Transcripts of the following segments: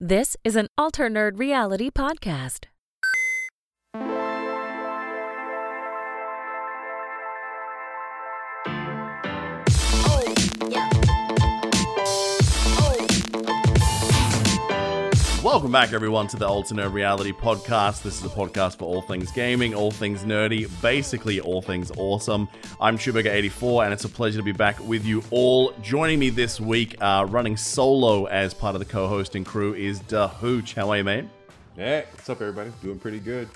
This is an Alter Nerd Reality podcast. Welcome back, everyone, to the Alter Nerd Reality Podcast. This is a podcast for all things gaming, all things nerdy, basically all things awesome. I'm Chewburger84, and it's a pleasure to be back with you all. Joining me this week, uh, running solo as part of the co-hosting crew, is Dahuch. How are you, mate? Hey, what's up, everybody? Doing pretty good.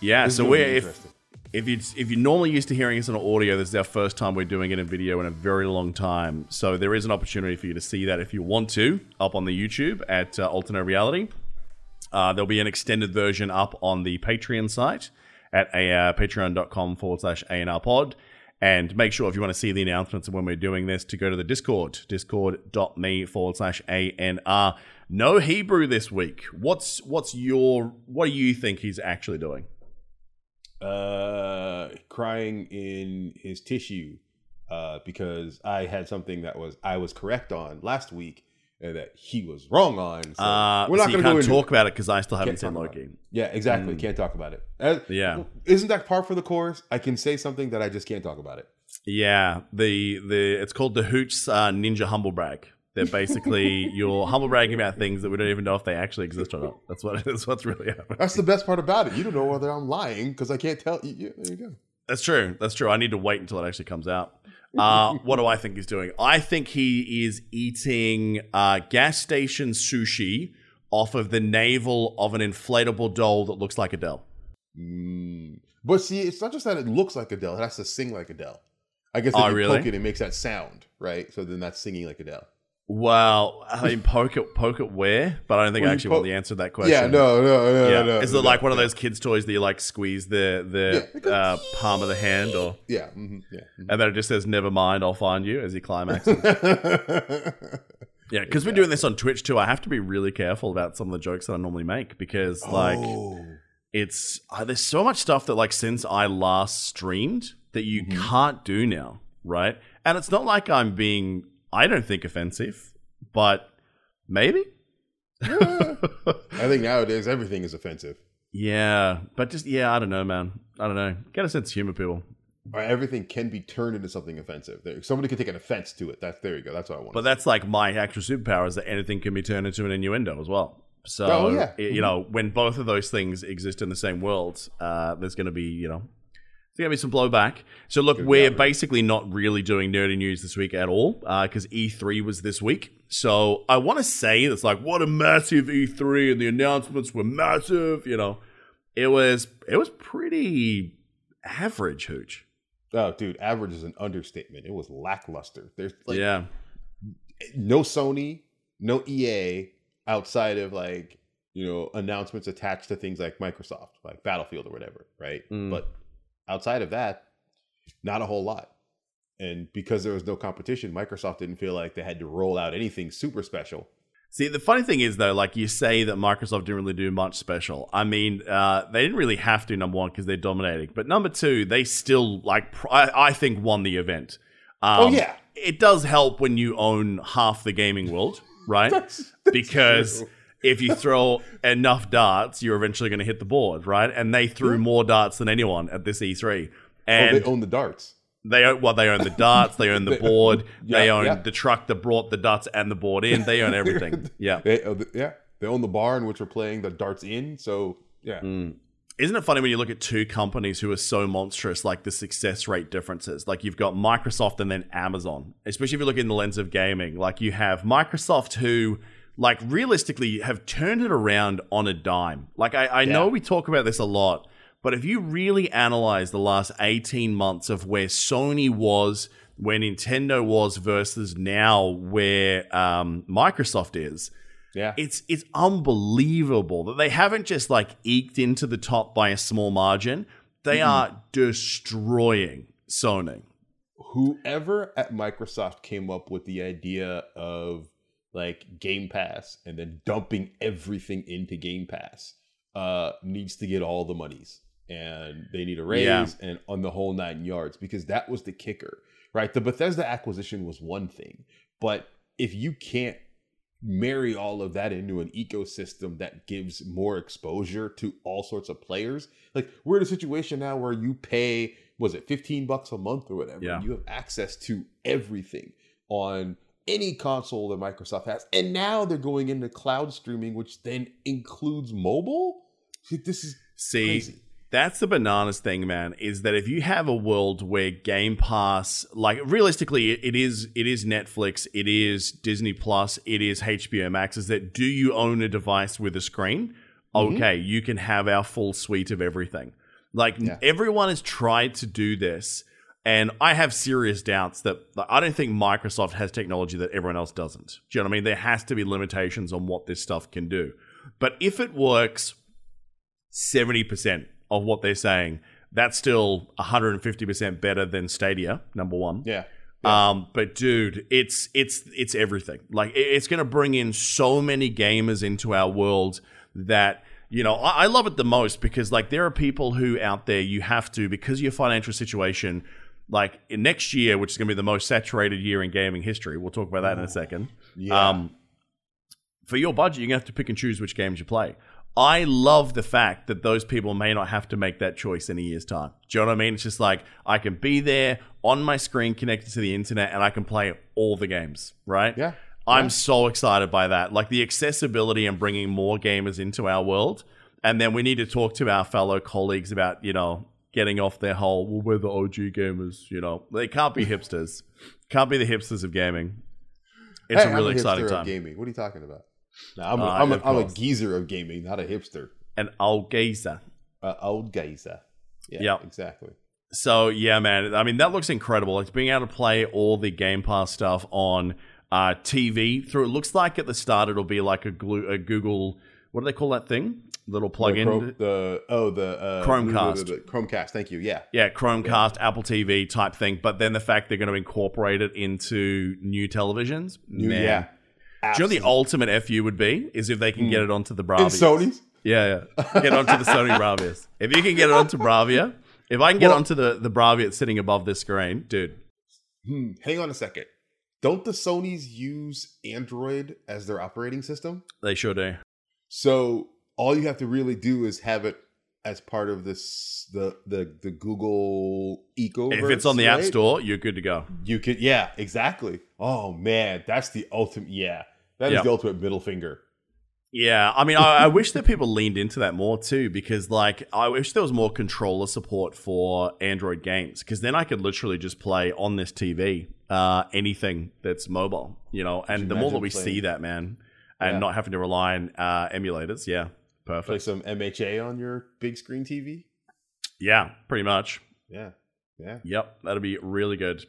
Yeah, This is so we're if. If you if you're normally used to hearing us on audio, this is our first time we're doing it in video in a very long time. So there is an opportunity for you to see that if you want to up on the YouTube at uh, Alternate Reality. Uh, there'll be an extended version up on the Patreon site at a, uh, patreon.com forward slash ANR pod. And make sure if you want to see the announcements of when we're doing this to go to the Discord, discord.me forward slash ANR. No Hebrew this week. What's what's your what do you think he's actually doing? Uh, crying in his tissue, uh, because I had something that was I was correct on last week and that he was wrong on. So Uh, we're not you going to talk about it because I still haven't seen Loki. Yeah, exactly. Can't talk about it. Uh, Yeah. isn't that par for the course? I can say something that I just can't talk about it. Yeah, the the it's called the Hoots uh, Ninja Humble Brag. They're basically you're humble bragging about things that we don't even know if they actually exist or not. That's what that's what's really happening. That's the best part about it. You don't know whether I'm lying because I can't tell. You, you- there you go. That's true. That's true. I need to wait until it actually comes out. Uh, what do I think he's doing? I think he is eating uh, gas station sushi off of the navel of an inflatable doll that looks like Adele. Mm. But see, it's not just that it looks like Adele; it has to sing like Adele. I guess if Oh, you really? poke it, it makes that sound, right? So then that's singing like Adele. Well, I mean, poke it, poke it where? But I don't think Well, I actually po- want the answer to that question. Yeah, no, no, no, Yeah. no. Is no, it like one of no. those kids' toys that you like squeeze the the Yeah. uh, palm of the hand, or Yeah, mhm, yeah. and then it just says "Never mind, I'll find you" as he climaxes? yeah, because we're doing this on Twitch too. I have to be really careful about some of the jokes that I normally make because like Oh. it's uh, there's so much stuff that like since I last streamed that you Mm-hmm. can't do now, right? And it's not like I'm being I don't think offensive, but maybe. I think nowadays everything is offensive. Yeah, but just yeah, I don't know, man. I don't know. Get a sense of humor, people. Or everything can be turned into something offensive. There, somebody could take an offense to it. That's there you go. That's what I want. But that's like my actual superpower is that anything can be turned into an innuendo as well. So Oh, yeah. you know, when both of those things exist in the same world, uh, there's going to be you know, there's going to be some blowback. So look, Good we're basically not really doing nerdy news this week at all because E3 was this week. So I want to say it's like what a massive E3 and the announcements were massive. You know, it was it was pretty average, hooch. oh, dude, average is an understatement. It was lackluster. There's like yeah. no Sony, no EA outside of like you know announcements attached to things like Microsoft, like Battlefield or whatever, right? Mm. But outside of that, not a whole lot. And because there was no competition, Microsoft didn't feel like they had to roll out anything super special. See, the funny thing is, though, like you say that Microsoft didn't really do much special. I mean, uh, they didn't really have to, number one, because they're dominating. But number two, they still, like, pr- I, I think, won the event. Um, Oh, yeah. It does help when you own half the gaming world, right? That's- because true. If you throw enough darts, you're eventually going to hit the board, right? And they threw more darts than anyone at this E3. Oh, And they own the darts. they own well, they own the darts, they own the They- board, they own yeah. the truck that brought the darts and the board in. They own everything. Yeah. They, oh, yeah, they own the bar in which we're playing the darts in. So yeah, Mm. Isn't it funny when you look at two companies who are so monstrous, like the success rate differences? Like you've got Microsoft and then Amazon, especially if you look in the lens of gaming. Like you have Microsoft who, like realistically, have turned it around on a dime. Like I, I know we talk about this a lot, but if you really analyze the last 18 months of where Sony was, where Nintendo was versus now where um, Microsoft is, yeah. it's it's unbelievable that they haven't just like eked into the top by a small margin. They are destroying Sony. Whoever at Microsoft came up with the idea of like Game Pass and then dumping everything into Game Pass uh, needs to get all the monies and they need a raise Yeah. and on the whole nine yards because that was the kicker, right? The Bethesda acquisition was one thing, but if you can't marry all of that into an ecosystem that gives more exposure to all sorts of players. Like we're in a situation now where you pay was it 15 bucks a month or whatever. Yeah. You have access to everything on any console that Microsoft has. And now they're going into cloud streaming which then includes mobile. This is See, crazy. that's the bananas thing, man. Is that if you have a world where Game Pass, like realistically, it- is it is Netflix, it is Disney Plus, it is HBO Max. Is that do you own a device with a screen? Mm-hmm. Okay, you can have our full suite of everything. Like Yeah. everyone has tried to do this, and I have serious doubts that like, I don't think Microsoft has technology that everyone else doesn't. Do you know what I mean? There has to be limitations on what this stuff can do. But if it works 70% of what they're saying, that's still 150% better than Stadia, number one. Yeah. Um, but dude, it's it's it's everything. Like it's going to bring in so many gamers into our world that you know I, I love it the most because like there are people who out there you have to because of your financial situation. Like in next year, which is going to be the most saturated year in gaming history, we'll talk about that in a second. Yeah. Um, for your budget, you're gonna have to pick and choose which games you play. I love the fact that those people may not have to make that choice in a year's time. Do you know what I mean? It's just like I can be there on my screen connected to the internet and I can play all the games, right? Yeah. I'm Yeah. so excited by that. Like the accessibility and bringing more gamers into our world. And then we need to talk to our fellow colleagues about, you know, getting off their whole, well, we're the OG gamers, you know. They can't be hipsters. Can't be the hipsters of gaming. It's Hey, a I'm really hipster exciting of time. gaming. What are you talking about? No, I'm, a, Uh, I'm, a, of I'm a geezer of gaming, not a hipster. An old geezer. Uh, old geezer. Yeah, Yep. exactly. So yeah, man. I mean, that looks incredible. It's being able to play all the Game Pass stuff on uh, TV. Through it looks like at the start it'll be like a, glu- a Google. What do they call that thing? Little The, plug-in. Chrome- the oh the uh, Chromecast. the- the- the Chromecast. Thank you. Yeah. yeah, Chromecast, Apple TV type thing. But then the fact they're going to incorporate it into new televisions. New, man. yeah. Do you know the ultimate FU would be is if they can get it onto the In Sony's. Yeah, yeah. Get onto the Sony Bravias. If you can get it onto Bravia, if I can get Well- onto the the Bravia sitting above this screen, dude. Hmm, hang on a second. Don't the Sony's use Android as their operating system? They sure do. So all you have to really do is have it as part of this the the the Google Eco. If it's on the App Store, you're good to go. you could yeah exactly. Oh man, that's the ultimate. Yeah, that is Yep. the ultimate middle finger. Yeah, I mean, I, I wish that people leaned into that more too, because like I wish there was more controller support for Android games, because then I could literally just play on this TV uh, anything that's mobile, you know. And you the more that we playing- see that, man, and Yeah. not having to rely on uh, emulators, yeah, Play some MHA on your big screen TV. Yeah, pretty much. Yeah, yeah. Yep, that'll be really good.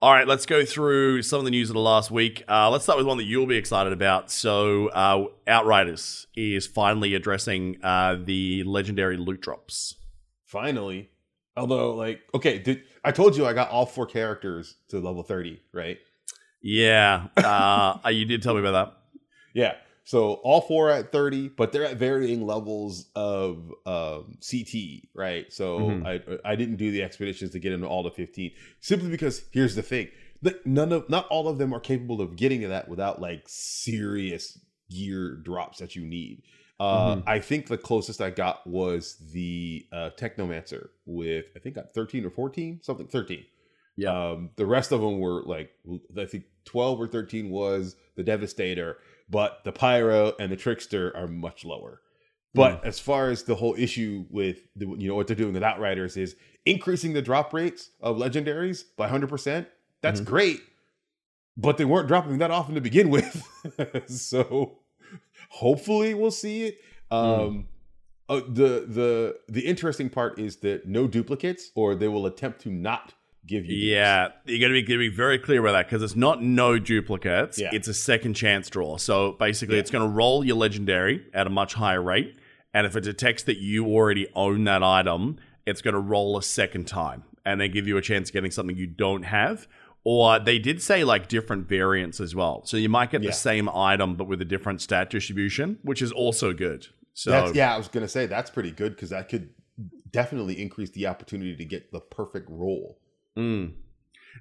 All right, let's go through some of the news of the last week. Uh, let's start with one that you'll be excited about. So, uh, Outriders is finally addressing uh, the legendary loot drops. Finally, although like okay, did, I told you I got all four characters to level thirty, right? Yeah, uh, you did tell me about that. Yeah. So all four are at 30, but they're at varying levels of um, CT, right? So Mhm. I I didn't do the expeditions to get into all the 15 simply because here's the thing: none of not all of them are capable of getting to that without like serious gear drops that you need. Uh, Mhm. I think the closest I got was the uh, Technomancer with I think I 13 or 14, something 13. Yeah. Um, the rest of them were like I think 12 or 13 was the Devastator, but the Pyro and the Trickster are much lower. But as far as the whole issue with the, you know what they're doing with Outriders is increasing the drop rates of legendaries by 100%. That's Mhm. great. But they weren't dropping that often to begin with. so hopefully we'll see it. Um uh, the the the interesting part is that no duplicates or they will attempt to not give you. Yeah, you're going to be, gonna be very clear about that because it's not no duplicates. Yeah. It's a second chance draw. So basically, Yeah. it's going to roll your legendary at a much higher rate. And if it detects that you already own that item, it's going to roll a second time and then give you a chance of getting something you don't have. Or they did say like different variants as well. So you might get Yeah. the same item but with a different stat distribution, which is also good. So That's, yeah, I was gonna say that's pretty good because that could definitely increase the opportunity to get the perfect roll. Mm.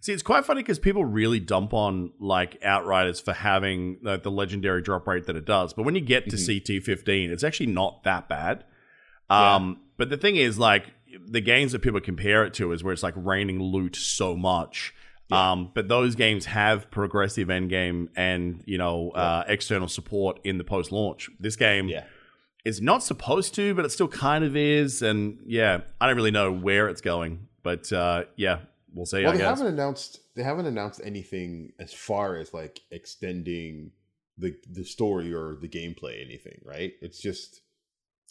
See, it's quite funny because people really dump on like Outriders for having like, the legendary drop rate that it does. But when you get to CT15, it's actually not that bad. Um, But the thing is, like, the games that people compare it to is where it's like raining loot so much. Um, but those games have progressive endgame and, you know, uh, external support in the post launch. This game Yeah. is not supposed to, but it still kind of is. And yeah, I don't really know where it's going. But uh, yeah, we'll see, Well, I they guess. haven't announced they haven't announced anything as far as like extending the the story or the gameplay, anything, right? It's just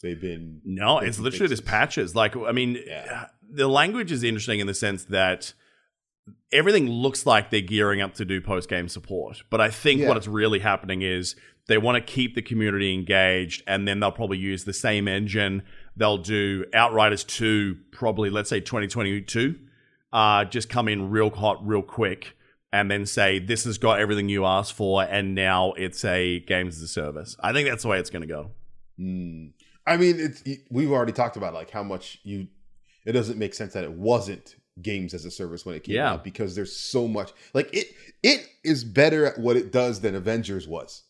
they've been No, it's literally just patches. Like, I mean, Yeah. the language is interesting in the sense that everything looks like they're gearing up to do post game support. But I think Yeah. what it's really happening is they want to keep the community engaged, and then they'll probably use the same engine. They'll do Outriders 2, probably, let's say 2022, uh, just come in real hot, real quick. And then say this has got everything you asked for, and now it's a games as a service. I think that's the way it's going to go. Mm. I mean, it's we've already talked about like how much you. It doesn't make sense that it wasn't games as a service when it came Yeah. out because there's so much like it. It is better at what it does than Avengers was.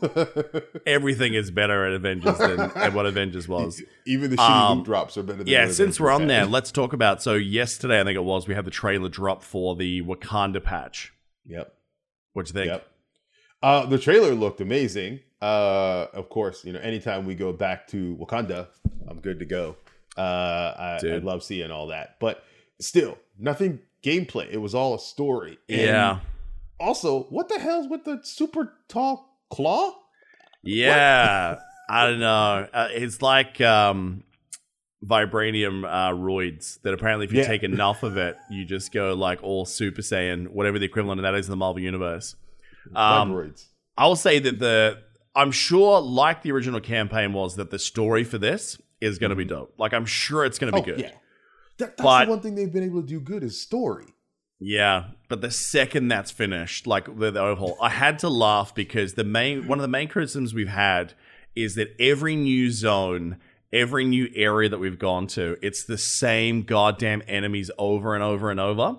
everything is better at Avengers than at what Avengers was. Even the shitty Um, loot drops are better. than Yeah, since we're on Avengers there, let's talk about. So yesterday, I think it was, we had the trailer drop for the Wakanda patch. Yep. What you think? Yep. Uh, the trailer looked amazing. Uh, of course, you know, anytime we go back to Wakanda, I'm good to go. Uh, I, I love seeing all that, but still, nothing gameplay. It was all a story. And Yeah, Also, what the hell's with the super tall Klaw? yeah. I don't know. Uh, it's like um, vibranium uh, roids that apparently, if you Yeah. take enough of it, you just go like all Super Saiyan, whatever the equivalent of that is in the Marvel universe. Um, Vibroids. I will say that the I'm sure, like the original campaign was, that the story for this is going to be dope. Like I'm sure it's going to Oh be good. yeah, that, that's But- the one thing they've been able to do good is story. Yeah, but the second that's finished, like the, the overhaul, I had to laugh because the main one of the main criticisms we've had is that every new zone, every new area that we've gone to, it's the same goddamn enemies over and over and over.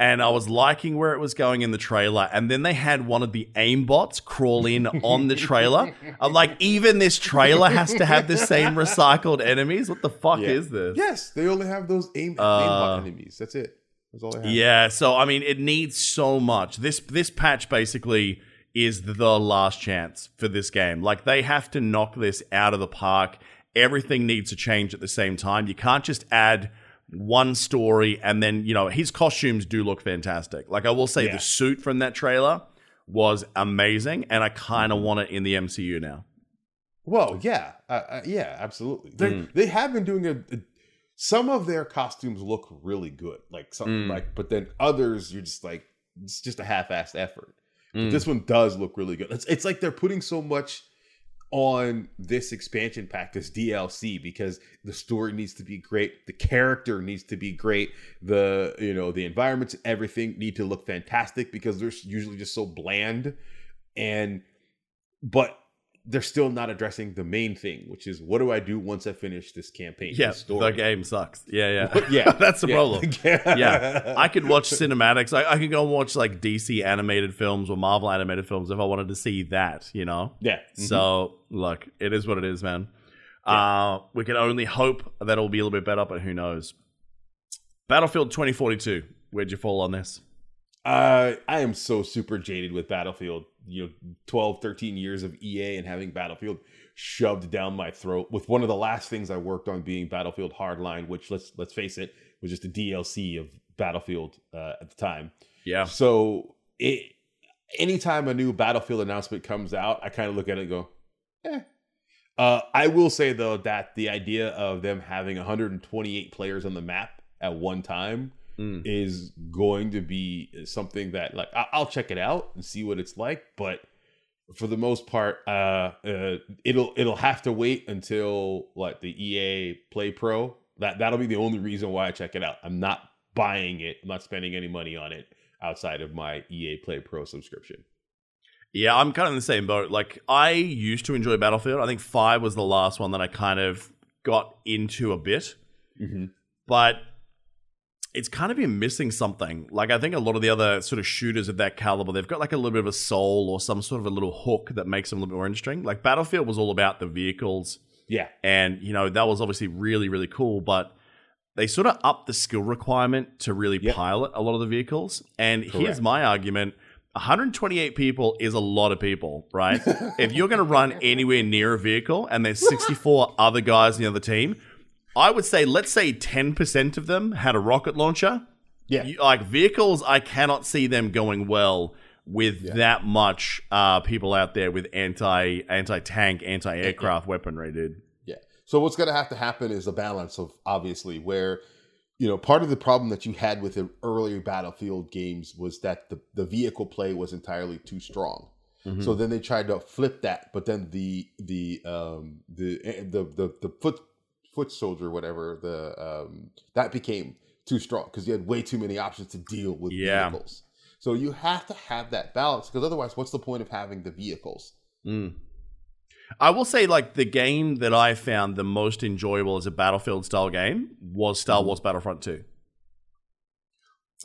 And I was liking where it was going in the trailer, and then they had one of the aimbots crawl in on the trailer. I'm like, even this trailer has to have the same recycled enemies. What the fuck Yeah. is this? Yes, they only have those aim Uh, aimbot enemies. That's it. That's all they have. Yeah, so I mean, it needs so much. This this patch basically is the last chance for this game. Like they have to knock this out of the park. Everything needs to change at the same time. You can't just add one story and then you know his costumes do look fantastic. Like I will say, Yeah. the suit from that trailer was amazing, and I kind of want it in the MCU now. Well, yeah, uh, uh, yeah, absolutely. They Mm. they have been doing a, a- Some of their costumes look really good, like something Mm. like, but then others you're just like it's just a half-assed effort. But Mm. this one does look really good. It's it's like they're putting so much on this expansion pack, this DLC, because the story needs to be great, the character needs to be great, the you know the environments, everything need to look fantastic because they're usually just so bland, and but they're still not addressing the main thing, which is what do I do once I finish this campaign? Yeah, this story? the game sucks. Yeah, yeah, yeah, That's the yeah. problem. yeah, yeah, I could watch cinematics. I, I could go and watch like DC animated films or Marvel animated films if I wanted to see that, you know? yeah. So, look, it is what it is, man. Uh, we can only hope that it'll be a little bit better, but who knows? Battlefield 2042. Where'd you fall on this? Uh, I am so super jaded with Battlefield. You know, 12, 13 years of EA and having Battlefield shoved down my throat. With one of the last things I worked on being Battlefield Hardline, which let's let's face it, was just a DLC of Battlefield uh, at the time. Yeah. So it, anytime a new Battlefield announcement comes out, I kind of look at it and go, eh. Uh, I will say though that the idea of them having 128 players on the map at one time Mm. is going to be something that like I- I'll check it out and see what it's like, but for the most part, uh, uh, it'll it'll have to wait until like the EA Play Pro. That that'll be the only reason why I check it out. I'm not buying it. I'm not spending any money on it outside of my EA Play Pro subscription. Yeah, I'm kind of in the same boat. Like, I used to enjoy Battlefield. I think 5 was the last one that I kind of got into a bit. Mm-hmm. But it's kind of been missing something. Like I think a lot of the other sort of shooters of that caliber, they've got like a little bit of a soul or some sort of a little hook that makes them a little bit more interesting. Like Battlefield was all about the vehicles, Yeah. and you know that was obviously really really cool, but they sort of upped the skill requirement to really Yep. pilot a lot of the vehicles. And here's my argument. 128 people is a lot of people, right? if you're going to run anywhere near a vehicle and there's 64 other guys in the other team, I would say let's say 10% of them had a rocket launcher. Yeah. You- like vehicles, I cannot see them going well with Yeah. that much uh, people out there with anti anti tank, anti aircraft weaponry, dude. Yeah. So what's going to have to happen is a balance of obviously where, you know, part of the problem that you had with the earlier Battlefield games was that the, the vehicle play was entirely too strong. Mm-hmm. So then they tried to flip that, but then the the um the the the, the foot foot soldier whatever the um that became too strong because you had way too many options to deal with Yeah. vehicles. So you have to have that balance because otherwise, what's the point of having the vehicles? Mm. I will say, like, the game that I found the most enjoyable as a Battlefield style game was Star Wars Battlefront 2.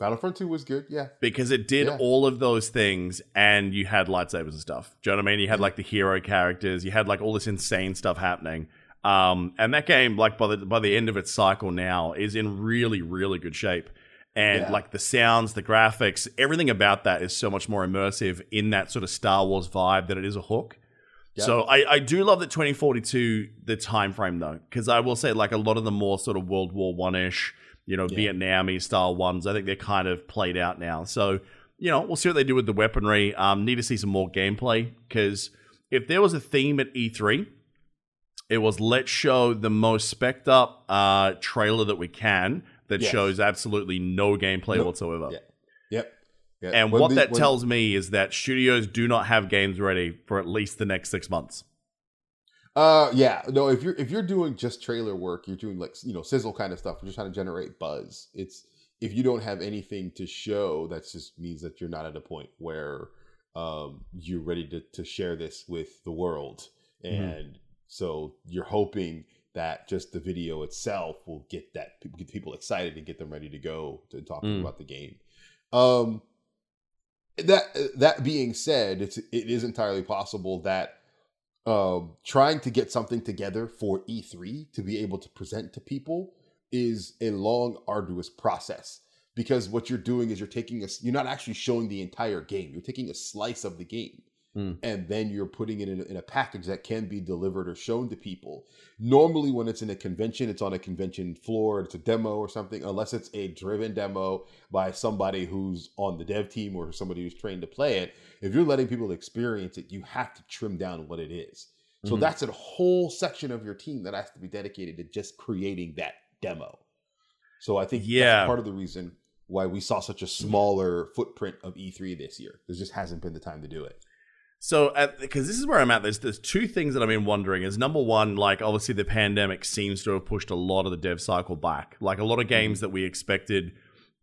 Battlefront Two was good, yeah. Because it did Yeah. all of those things and you had lightsabers and stuff. Do you know what I mean? You had like the hero characters, you had like all this insane stuff happening. Um, and that game, like by the by the end of its cycle now, is in really, really good shape. And Yeah. like the sounds, the graphics, everything about that is so much more immersive in that sort of Star Wars vibe that it is a hook. So I, I do love that 2042 the time frame though, because I will say like a lot of the more sort of World War One ish, you know, Yeah. Vietnamese style ones, I think they're kind of played out now. So you know, we'll see what they do with the weaponry. Um, need to see some more gameplay because if there was a theme at E3, it was let's show the most specked up uh, trailer that we can that Yes. shows absolutely no gameplay Nope. whatsoever. Yeah. Yep. Yeah. And When what the- that when- tells me is that studios do not have games ready for at least the next six months. Uh, yeah, no. If you're if you're doing just trailer work, you're doing like you know sizzle kind of stuff. You're just trying to generate buzz. It's if you don't have anything to show, that just means that you're not at a point where um you're ready to to share this with the world. Mhm. And so you're hoping that just the video itself will get that get people excited and get them ready to go to talking Mm. about the game. Um, that that being said, it's it is entirely possible that um, trying to get something together for E3 to be able to present to people is a long, arduous process. Because what you're doing is you're taking a, you're not actually showing the entire game. You're taking a slice of the game, Hmm. and then you're putting it in a, in a package that can be delivered or shown to people. Normally, when it's in a convention, it's on a convention floor. It's a demo or something, unless it's a driven demo by somebody who's on the dev team or somebody who's trained to play it. If you're letting people experience it, you have to trim down what it is. So Mhm. that's a whole section of your team that has to be dedicated to just creating that demo. So I think Yeah. that's part of the reason why we saw such a smaller footprint of E3 this year. There just hasn't been the time to do it. So, because this is where I'm at, there's there's two things that I've been wondering. Is number one, like obviously the pandemic seems to have pushed a lot of the dev cycle back. Like a lot of games that we expected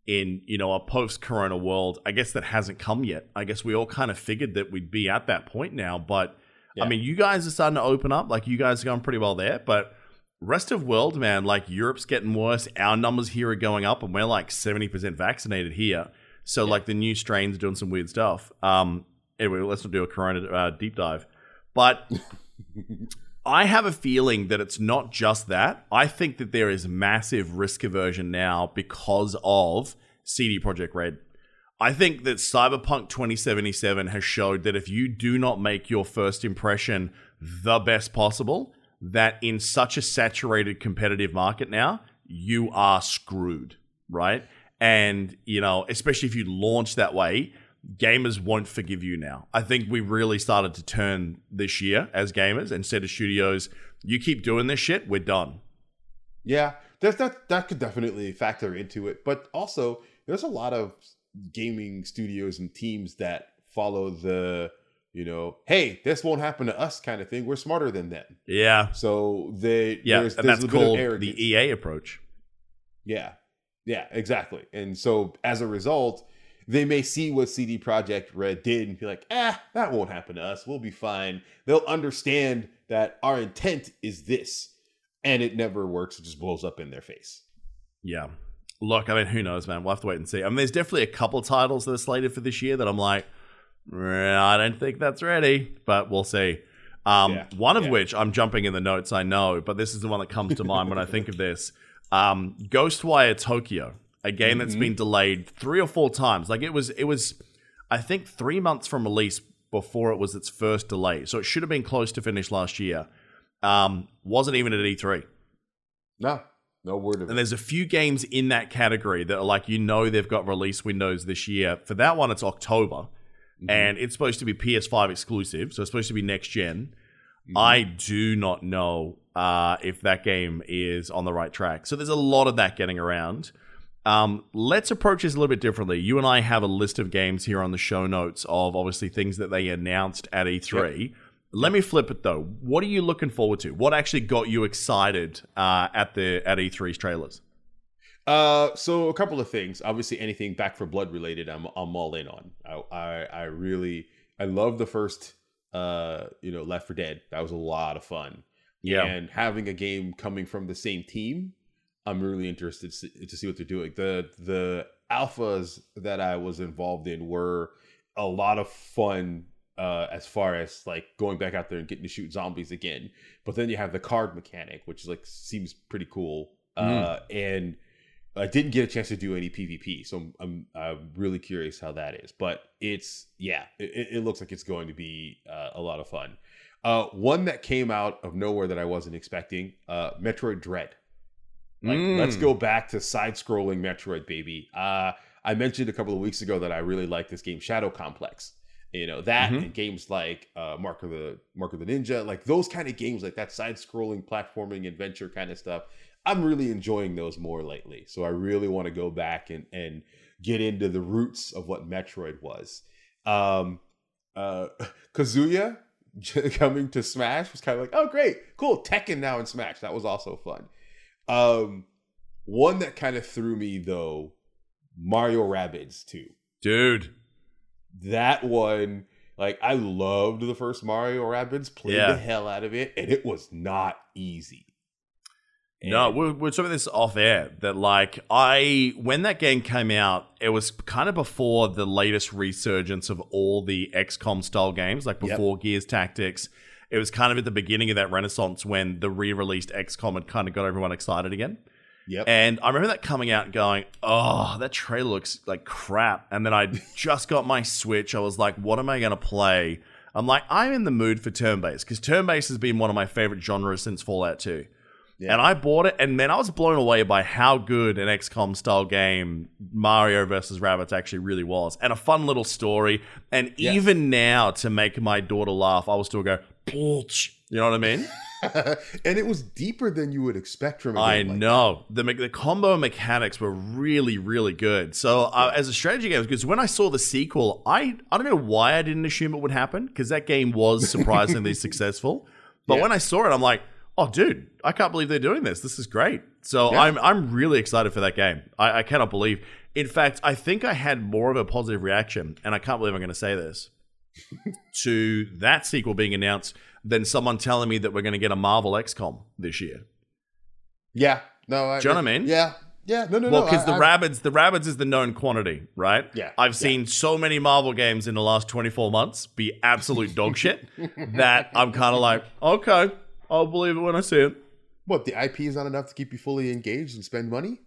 in you know a post-corona world, I guess that hasn't come yet. I guess we all kind of figured that we'd be at that point now, but I mean, you guys are starting to open up. Like you guys are going pretty well there, but rest of world, man, like Europe's getting worse. Our numbers here are going up, and we're like seventy percent vaccinated here. So like the new strains are doing some weird stuff. Um, anyway, let's not do a corona uh, deep dive. But I have a feeling that it's not just that. I think that there is massive risk aversion now because of CD Projekt Red. I think that Cyberpunk 2077 has showed that if you do not make your first impression the best possible, that in such a saturated competitive market now, you are screwed, right? And, you know, especially if you launch that way, gamers won't forgive you now. I think we really started to turn this year as gamers instead of studios. You keep doing this shit, we're done. Yeah, there's that that could definitely factor into it. But also, there's a lot of gaming studios and teams that follow the, you know, hey, this won't happen to us kind of thing. We're smarter than them. Yeah. So they Yeah. there's, and there's that's a bit of called the EA approach. Yeah. Yeah, exactly. And so as a result, they may see what CD Projekt Red did and be like, ah, that won't happen to us. We'll be fine. They'll understand that our intent is this. And it never works. It just blows up in their face. Yeah. Look, I mean, who knows, man? We'll have to wait and see. I mean, there's definitely a couple titles that are slated for this year that I'm like, "Eh, I don't think that's ready, but we'll see. Um, Yeah, one of yeah. which I'm jumping in the notes, I know, but this is the one that comes to mind when I think of this. Um, Ghostwire Tokyo, a game that's Mm-hmm. been delayed three or four times. Like it was, it was, I think, three months from release before it was its first delay. So it should have been close to finish last year. Um, wasn't even at E3. No, no word of it. And it. there's a few games in that category that are like, you know, they've got release windows this year. For that one, it's October. And it's supposed to be PS5 exclusive. So it's supposed to be next general I do not know uh, if that game is on the right track. So there's a lot of that getting around. Um, let's approach this a little bit differently. You and I have a list of games here on the show notes of obviously things that they announced at E3. Let me flip it though. What are you looking forward to? What actually got you excited uh, at the at E3's trailers? Uh, so a couple of things. Obviously, anything Back 4 Blood related, I'm I'm all in on. I I, I really I love the first uh you know Left 4 Dead. That was a lot of fun. Yeah. and having a game coming from the same team, I'm really interested to see, what they're doing. The the alphas that I was involved in were a lot of fun uh, as far as like going back out there and getting to shoot zombies again. But then you have the card mechanic, which is like seems pretty cool. Uh, and I didn't get a chance to do any PvP, so I'm, I'm I'm really curious how that is. But it's yeah, it, it looks like it's going to be uh, a lot of fun. Uh, one that came out of nowhere that I wasn't expecting, uh, Metroid Dread. Like, Mm. let's go back to side-scrolling Metroid, baby. Uh, I mentioned a couple of weeks ago that I really like this game, Shadow Complex. You know that Mhm. and games like uh, Mark of the Mark of the Ninja, like those kind of games, like that side-scrolling platforming adventure kind of stuff. I'm really enjoying those more lately. So I really want to go back and and get into the roots of what Metroid was. Um, uh, Kazuya coming to Smash was kind of like, oh great, cool. Tekken now in Smash, that was also fun. Um, one that kind of threw me though, Mario Rabbids 2. Dude. That one, like I loved the first Mario Rabbids, played Yeah. the hell out of it, and it was not easy. No, And- we're, we're talking this off air. That like I, when that game came out, it was kind of before the latest resurgence of all the XCOM style games, like Yep. before Gears Tactics. It was kind of at the beginning of that renaissance when the re-released XCOM had kind of got everyone excited again. Yep. And I remember that coming out and going, oh, that trailer looks like crap. And then I just got my Switch. I was like, what am I going to play? I'm like, I'm in the mood for turn based because turn based has been one of my favorite genres since Fallout 2. Yeah. And I bought it, and man, I was blown away by how good an XCOM style game Mario versus Rabbids actually really was. And a fun little story. And even now, to make my daughter laugh, I will still go, You know what I mean? and it was deeper than you would expect from a I like know the the combo mechanics were really really good. So uh, as a strategy game, because when I saw the sequel, I I don't know why I didn't assume it would happen because that game was surprisingly successful. But Yeah. when I saw it, I'm like, oh dude, I can't believe they're doing this. This is great. So Yeah. I'm I'm really excited for that game. I, I cannot believe. In fact, I think I had more of a positive reaction, and I can't believe I'm going to say this to that sequel being announced than someone telling me that we're going to get a Marvel XCOM this year. Yeah. No, I, Do you know what I mean? Yeah. Yeah. No, no, no. Well, because I- the I- rabbits, the rabbits is the known quantity, right? Yeah, I've yeah. seen so many Marvel games in the last 24 months be absolute dog shit that I'm kind of like, okay, I'll believe it when I see it. What, the IP is not enough to keep you fully engaged and spend money?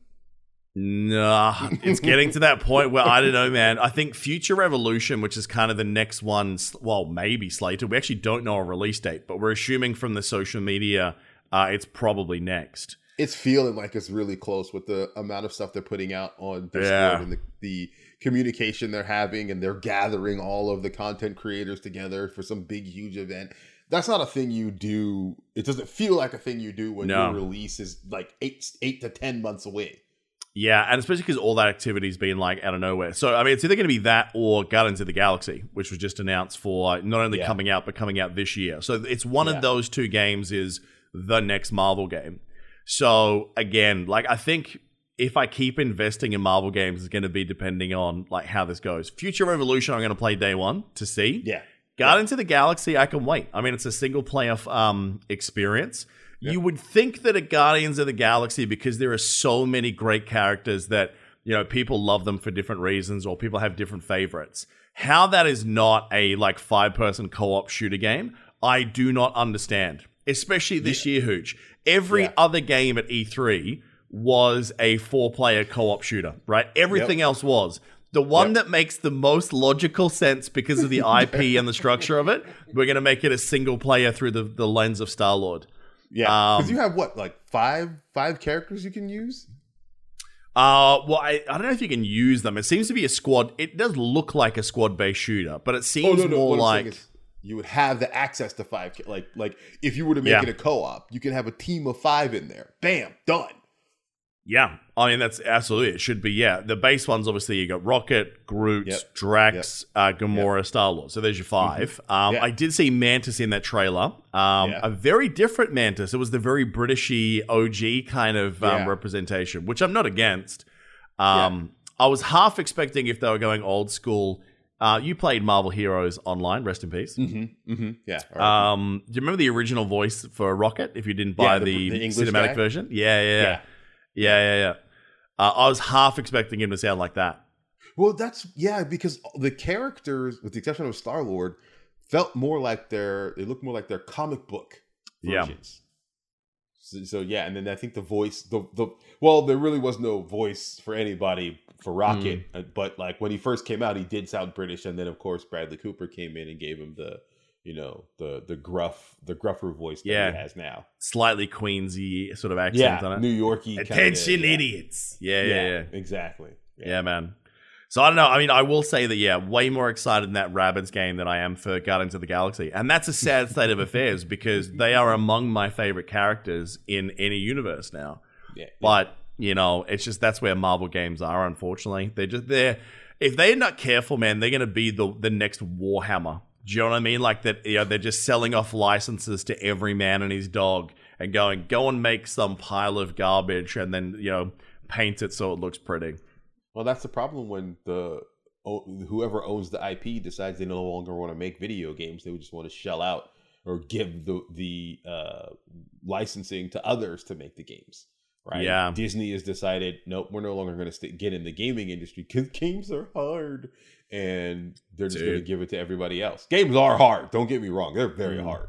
Nah, it's getting to that point where I don't know, man. I think Future Revolution, which is kind of the next one, well, maybe slated. We actually don't know a release date, but we're assuming from the social media, uh, it's probably next. It's feeling like it's really close with the amount of stuff they're putting out on Discord Yeah. and the, the communication they're having, and they're gathering all of the content creators together for some big, huge event. That's not a thing you do. It doesn't feel like a thing you do when No. your release is like eight, eight to ten months away. Yeah, and especially because all that activity's been like out of nowhere. So I mean, it's either going to be that or Guardians of the Galaxy, which was just announced for not only Yeah. coming out but coming out this year. So it's one Yeah. of those two games is the next Marvel game. So again, like I think if I keep investing in Marvel games, it's going to be depending on like how this goes. Future Revolution, I'm going to play day one to see. Yeah. Guardians of the Galaxy, I can wait. I mean, it's a single player um, experience. You would think that at Guardians of the Galaxy, because there are so many great characters that you know people love them for different reasons, or people have different favorites. How that is not a like five person co op shooter game, I do not understand. Especially this year, Hooch. Every Yeah. other game at E3 was a four player co op shooter, right? Everything else was. The one Yep. that makes the most logical sense because of the IP and the structure of it, we're going to make it a single player through the, the lens of Star Lord. Yeah, because Um, you have what, like five five characters you can use. Uh, well, I, I don't know if you can use them. It seems to be a squad. It does look like a squad based shooter, but it seems more Oh, What I'm like. is you would have the access to five. Like like if you were to make Yeah. it a co-op, you can have a team of five in there. Bam, done. Yeah, I mean that's absolutely it should be. Yeah, the base ones obviously you got Rocket, Groot, Yep. Drax, uh, Gamora, Star Lord. So there's your 5 Um, Yeah. I did see Mantis in that trailer. Um, Yeah. A very different Mantis. It was the very Britishy OG kind of um, Yeah. representation, which I'm not against. Um, I was half expecting if they were going old school. Uh, you played Marvel Heroes online. Rest in peace. Mm-hmm. Mm-hmm. Yeah. right. Um, do you remember the original voice for Rocket? If you didn't buy the- the, the cinematic guy? version, yeah, yeah, yeah, yeah. yeah, yeah. yeah. Uh, I was half expecting him to sound like that. Well, that's yeah, because the characters, with the exception of Star Lord, felt more like their. They looked more like their comic book Yeah. versions. So, so yeah, and then I think the voice, the the well, there really was no voice for anybody for Rocket, Mm. uh, but like when he first came out, he did sound British, and then of course Bradley Cooper came in and gave him the, you know, the the gruff, the gruffer voice that Yeah. he has now. Slightly Queensy sort of accent Yeah, on it. New Yorkie. kinda, Attention, yeah. idiots! Yeah, yeah, yeah, Exactly. yeah, man. So I don't know. I mean, I will say that yeah, way more excited in that Rabbids game than I am for Guardians of the Galaxy, and that's a sad state of affairs because they are among my favorite characters in any universe now. yeah. But you know, it's just that's where Marvel games are. Unfortunately, they're just they're if they're not careful, man, they're going to be the the next Warhammer. Do you know what I mean? Like that, you know, they're just selling off licenses to every man and his dog and going, go and make some pile of garbage and then you know paint it so it looks pretty. Well, that's the problem when the whoever owns the IP decides they no longer want to make video games. They would just want to shell out or give the the uh, licensing to others to make the games. Right? Yeah. Disney has decided, nope, we're no longer going to st- get in the gaming industry because games are hard, and they're just going to give it to everybody else. Games are hard. Don't get me wrong; they're very Mm. hard.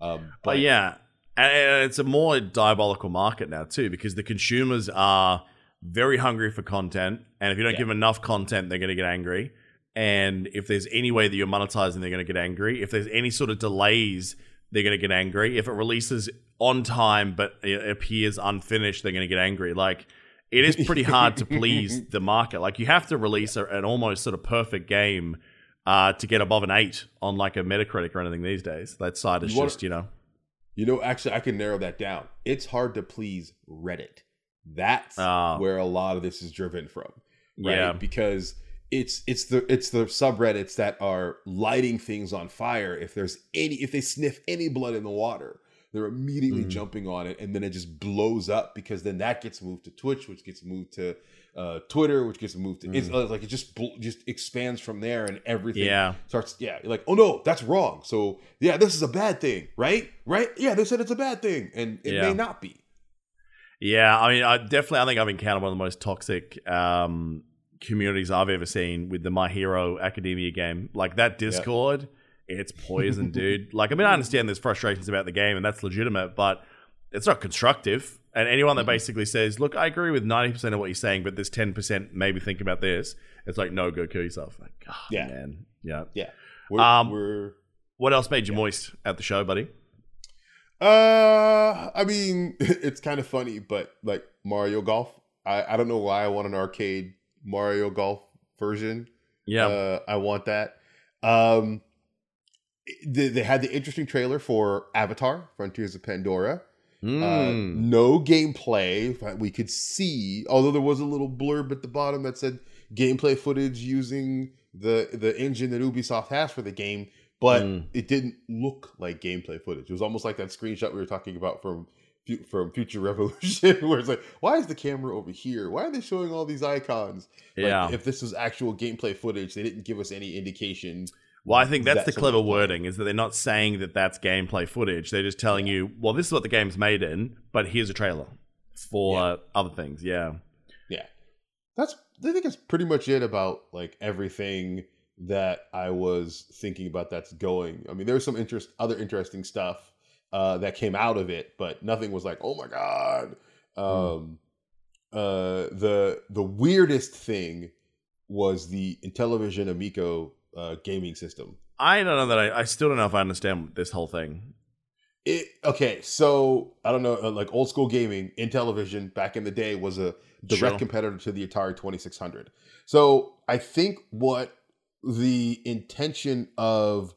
Um, But yeah, and- and it's a more diabolical market now too because the consumers are very hungry for content, and if you don't Yeah. give them enough content, they're going to get angry. And if there's any way that you're monetizing, they're going to get angry. If there's any sort of delays, they're going to get angry. If it releases on time but it appears unfinished, they're going to get angry. Like it is pretty hard to please the market. Like you have to release a, an almost sort of perfect game uh, to get above an eight on like a Metacritic or anything these days. That side is You wanna- just you know. You know, actually, I can narrow that down. It's hard to please Reddit. That's Ah. where a lot of this is driven from, right? Yeah. Because it's it's the it's the subreddits that are lighting things on fire. If there's any, if they sniff any blood in the water, they're immediately Mhm. jumping on it, and then it just blows up because then that gets moved to Twitch, which gets moved to uh, Twitter, which gets moved to it's Mm. like it just bl- just expands from there, and everything Yeah. starts yeah you're like oh no that's wrong so yeah this is a bad thing right right yeah they said it's a bad thing and it Yeah. may not be Yeah, I mean, I definitely, I think I've encountered one of the most toxic um, communities I've ever seen with the My Hero Academia game. Like that Discord, it's poison, dude. Like, I mean, I understand there's frustrations about the game, and that's legitimate, but it's not constructive. And anyone that basically says, "Look, I agree with ninety percent of what you're saying, but there's ten percent maybe think about this," it's like, "No, go kill yourself." Like, God, Yeah. man, yeah. yeah we're, Um, we're What else made you moist at the show, buddy? uh i mean it's kind of funny but like mario golf i i don't know why i want an arcade mario golf version Yeah, Uh, I want that. Um, they, they had the interesting trailer for Avatar: Frontiers of Pandora. Uh, Mm. no gameplay that we could see, although there was a little blurb at the bottom that said gameplay footage using the the engine that Ubisoft has for the game, but Mm. it didn't look like gameplay footage. It was almost like that screenshot we were talking about from from Future Revolution, where it's like, why is the camera over here? Why are they showing all these icons? Like, yeah. if this was actual gameplay footage, they didn't give us any indication. Well, I think that's That's the clever wording is that they're not saying that that's gameplay footage. They're just telling you, well, this is what the game's made in, but here's a trailer for Yeah. other things. Yeah. Yeah. That's I think that's pretty much it about like everything that I was thinking about that's going. I mean, there's some interest other interesting stuff uh that came out of it, but nothing was like, "Oh my god." Um uh the the weirdest thing was the Intellivision Amico uh gaming system. I don't know that I, I still don't know if I understand this whole thing. It okay, so I don't know, uh, like old school gaming, in television back in the day was a direct Sure. competitor to the Atari Twenty Six Hundred. So I think what the intention of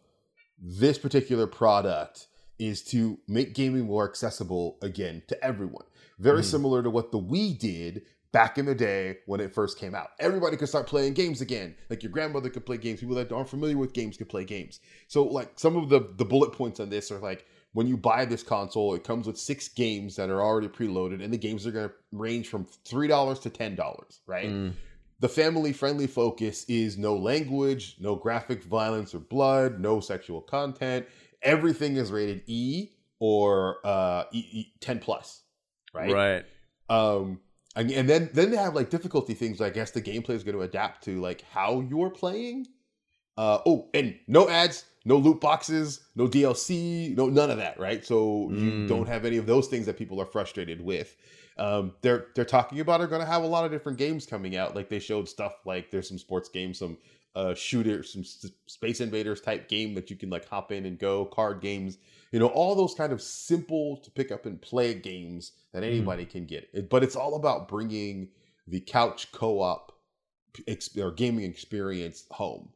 this particular product is to make gaming more accessible again to everyone. Very Mhm. similar to what the Wii did back in the day when it first came out. Everybody could start playing games again. Like your grandmother could play games. People that aren't familiar with games could play games. So like some of the the bullet points on this are like when you buy this console, it comes with six games that are already preloaded, and the games are going to range from three dollars to ten dollars. Right. Mm. The family friendly focus is no language, no graphic violence or blood, no sexual content. Everything is rated E or uh, e- e- 10 plus, right? Right. Um, and, and then then they have like difficulty things. I guess the gameplay is going to adapt to like how you're playing. Uh, oh, and no ads, no loot boxes, no DLC, no none of that, right? So you Mm. don't have any of those things that people are frustrated with. Um, they're they're talking about are going to have a lot of different games coming out. Like they showed stuff like there's some sports games, some uh, shooter, some Space Invaders type game that you can like hop in and go, card games, you know, all those kind of simple to pick up and play games that anybody can get. It- But it's all about bringing the couch co-op ex- or gaming experience home,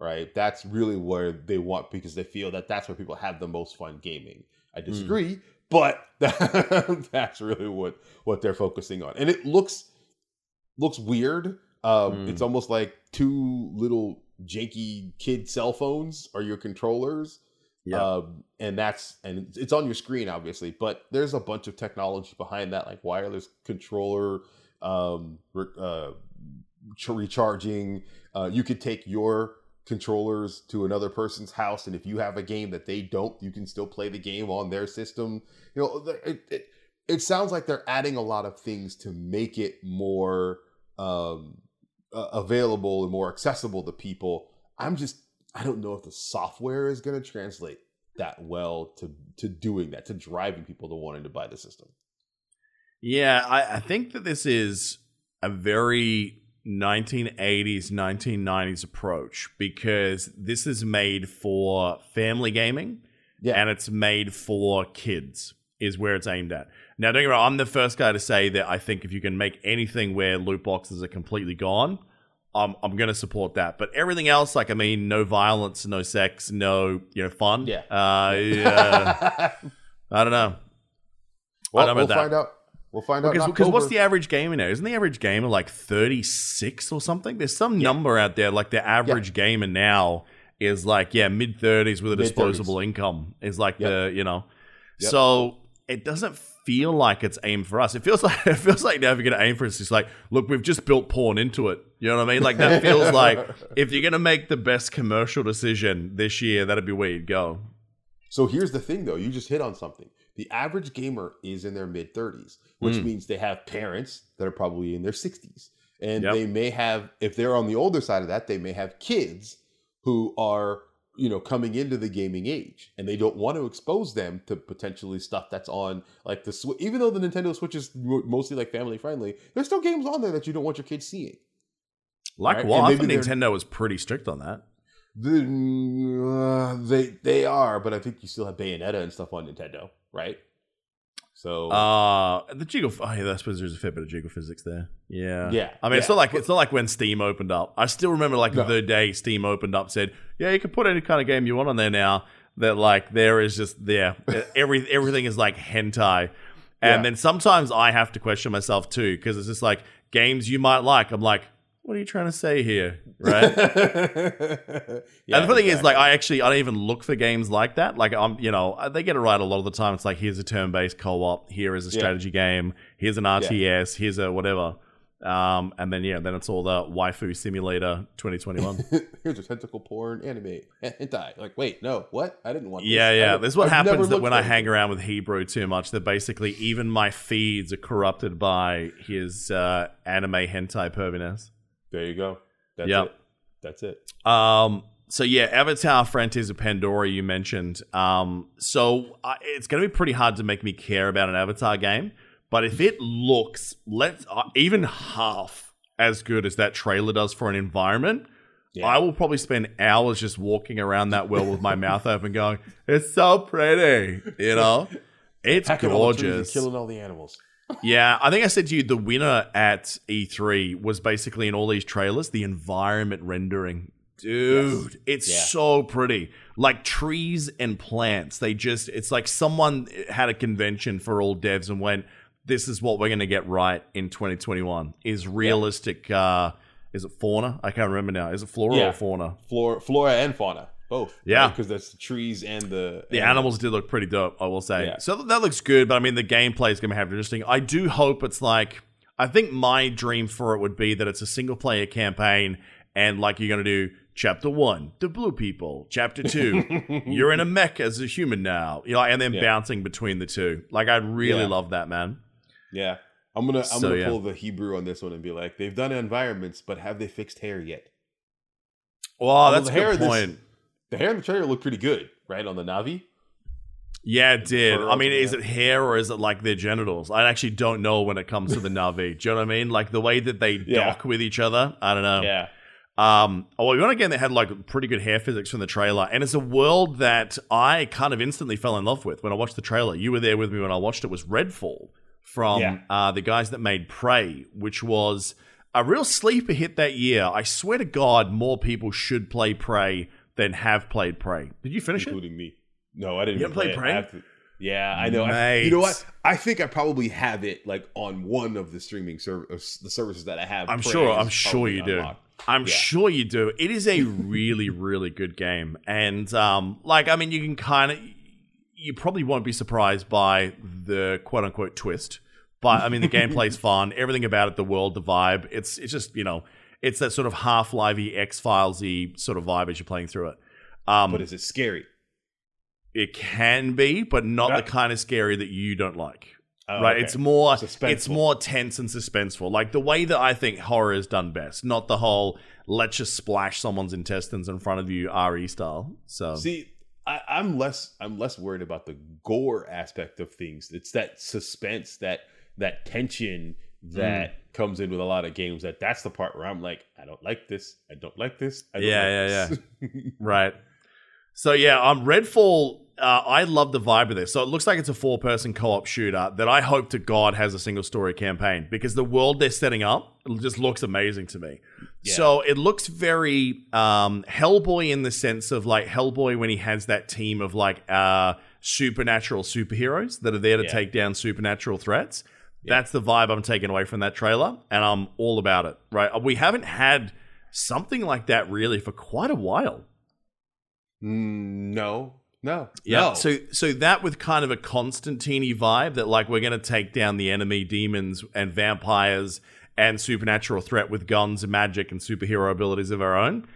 right? That's really where they want because they feel that that's where people have the most fun gaming. I disagree, but that's really what what they're focusing on, and it looks looks weird. Um, Mm. It's almost like two little janky kid cell phones are your controllers. Yeah. Um, and that's and it's on your screen obviously, but there's a bunch of technology behind that, like wireless controller, um, uh, recharging. Uh, you could take your controllers to another person's house, and if you have a game that they don't, you can still play the game on their system. You know, it it, it sounds like they're adding a lot of things to make it more um, uh, available and more accessible to people. I'm just I don't know if the software is going to translate that well to to doing that to driving people to wanting to buy the system. Yeah, I, I think that this is a very 1980s, 1990s approach because this is made for family gaming Yeah, and it's made for kids, is where it's aimed at. Now, don't get me wrong, I'm the first guy to say that I think if you can make anything where loot boxes are completely gone, I'm, I'm going to support that. But everything else, like, I mean, no violence, no sex, no, you know, fun. Yeah. Uh, yeah. I don't know. well, know we'll that. find out. We'll find out. Because, because what's the average gamer now? Isn't the average gamer like 36 or something? There's some number out there, like the average gamer now is like, yeah, mid 30s with a Mid-thirties. disposable income is like Yep. the, you know. Yep. So it doesn't feel like it's aimed for us. It feels like it feels like now if you're gonna aim for us, it's like, look, we've just built porn into it. You know what I mean? Like that feels like if you're gonna make the best commercial decision this year, that'd be where you'd go. So here's the thing, though. You just hit on something. The average gamer is in their mid 30s, which Mm. means they have parents that are probably in their 60s. And Yep. they may have, if they're on the older side of that, they may have kids who are, you know, coming into the gaming age. And they don't want to expose them to potentially stuff that's on, like the Switch. Even though the Nintendo Switch is mostly like family friendly, there's still games on there that you don't want your kids seeing. Like Right, and I think Nintendo was pretty strict on that. The, uh, they they are, but I think you still have Bayonetta and stuff on Nintendo, right? So Uh the jiggle. Oh, yeah, I suppose there's a fair bit of jiggle physics there. Yeah, Yeah, I mean, it's not like it's not like when Steam opened up. I still remember like No. the day Steam opened up, said, "Yeah, you can put any kind of game you want on there now." That like there is just yeah, every everything is like hentai, and Yeah. then sometimes I have to question myself too because it's just like games you might like. I'm like, what are you trying to say here, right? yeah, and the funny thing is, like, I actually I don't even look for games like that. Like, I'm, you know, they get it right a lot of the time. It's like, here's a turn-based co-op, here is a Yeah. strategy game, here's an RTS, here's a whatever. Um, and then yeah, then it's all the waifu simulator 2021. Here's a tentacle porn anime hentai. Like, wait, no, what? I didn't want. yeah, this. I yeah. This is what I've happens that when I hang around with Hebrew too much, that basically even my feeds are corrupted by his uh, anime hentai perviness. There you go. That's Yep. it. That's it. Um. So yeah, Avatar: Frontiers of Pandora you mentioned. Um. So uh, it's going to be pretty hard to make me care about an Avatar game, but if it looks let uh, even half as good as that trailer does for an environment, Yeah. I will probably spend hours just walking around that world with my mouth open, going, "It's so pretty," you know. It's Hacking all the trees and gorgeous. killing all the animals. Yeah, I think I said to you the winner at E3 was basically in all these trailers the environment rendering. Dude, it's Yeah. so pretty. Like trees and plants. They just it's like someone had a convention for all devs and went this is what we're going to get right in 2021 is realistic uh is it fauna? I can't remember now. Is it flora Yeah. or fauna? Flora, flora and fauna, both. Yeah. because that's the trees and the The animals did look pretty dope, I will say. Yeah. So that looks good, but I mean, the gameplay is going to have interesting. I do hope it's like, I think my dream for it would be that it's a single player campaign and like you're going to do chapter one, the blue people, chapter two, you're in a mech as a human now, you know, and then Yeah. bouncing between the two. Like, I'd really Yeah. love that, man. Yeah, I'm gonna I'm So, gonna pull the Hebrew on this one and be like, they've done environments, but have they fixed hair yet? Well, that's a the hair good of this- point. The hair in the trailer looked pretty good, right on the Na'vi. Yeah, it did. I mean, is it hair or is it like their genitals? I actually don't know when it comes to the Na'vi. Do you know what I mean? Like the way that they Yeah. dock with each other. I don't know. Yeah, Um, well, one again, they had like pretty good hair physics from the trailer, and it's a world that I kind of instantly fell in love with when I watched the trailer. You were there with me when I watched it. Was Redfall from Yeah. uh, the guys that made Prey, which was a real sleeper hit that year. I swear to God, more people should play Prey than have played Prey. Did you finish it? including me. No, I didn't. You even haven't played it. Prey? I to- yeah, I know. I, you know what? I think I probably have it like on one of the streaming service, the services that I have. I'm Prey sure. I'm sure probably you do. I'm Yeah. sure you do. It is a really, really good game, and um, like I mean, you can kind of, you probably won't be surprised by the quote unquote twist, but I mean, the gameplay's fun. Everything about it, the world, the vibe. It's it's just you know, it's that sort of half livey X Filesy sort of vibe as you're playing through it. Um, But is it scary? it can be, but not the kind of scary that you don't like Oh, right okay. it's more Suspenseful. it's more tense and suspenseful like the way that i think horror is done best not the whole let's just splash someone's intestines in front of you re style so See, I, I'm less I'm less worried about the gore aspect of things. It's that suspense, that that tension that Mm. comes in with a lot of games. That that's the part where I'm like, I don't like this. I don't like this. I don't Yeah, like yeah, this. right so yeah um redfall uh, i love the vibe of this so it looks like it's a four person co-op shooter that i hope to god has a single story campaign because the world they're setting up just looks amazing to me Yeah. so it looks very um hellboy in the sense of like hellboy when he has that team of like uh supernatural superheroes that are there to Yeah. take down supernatural threats that's the vibe i'm taking away from that trailer and i'm all about it right we haven't had something like that really for quite a while Mm, no, no, yeah. no. So so that with kind of a Constantine vibe that like we're gonna take down the enemy demons and vampires and supernatural threat with guns and magic and superhero abilities of our own.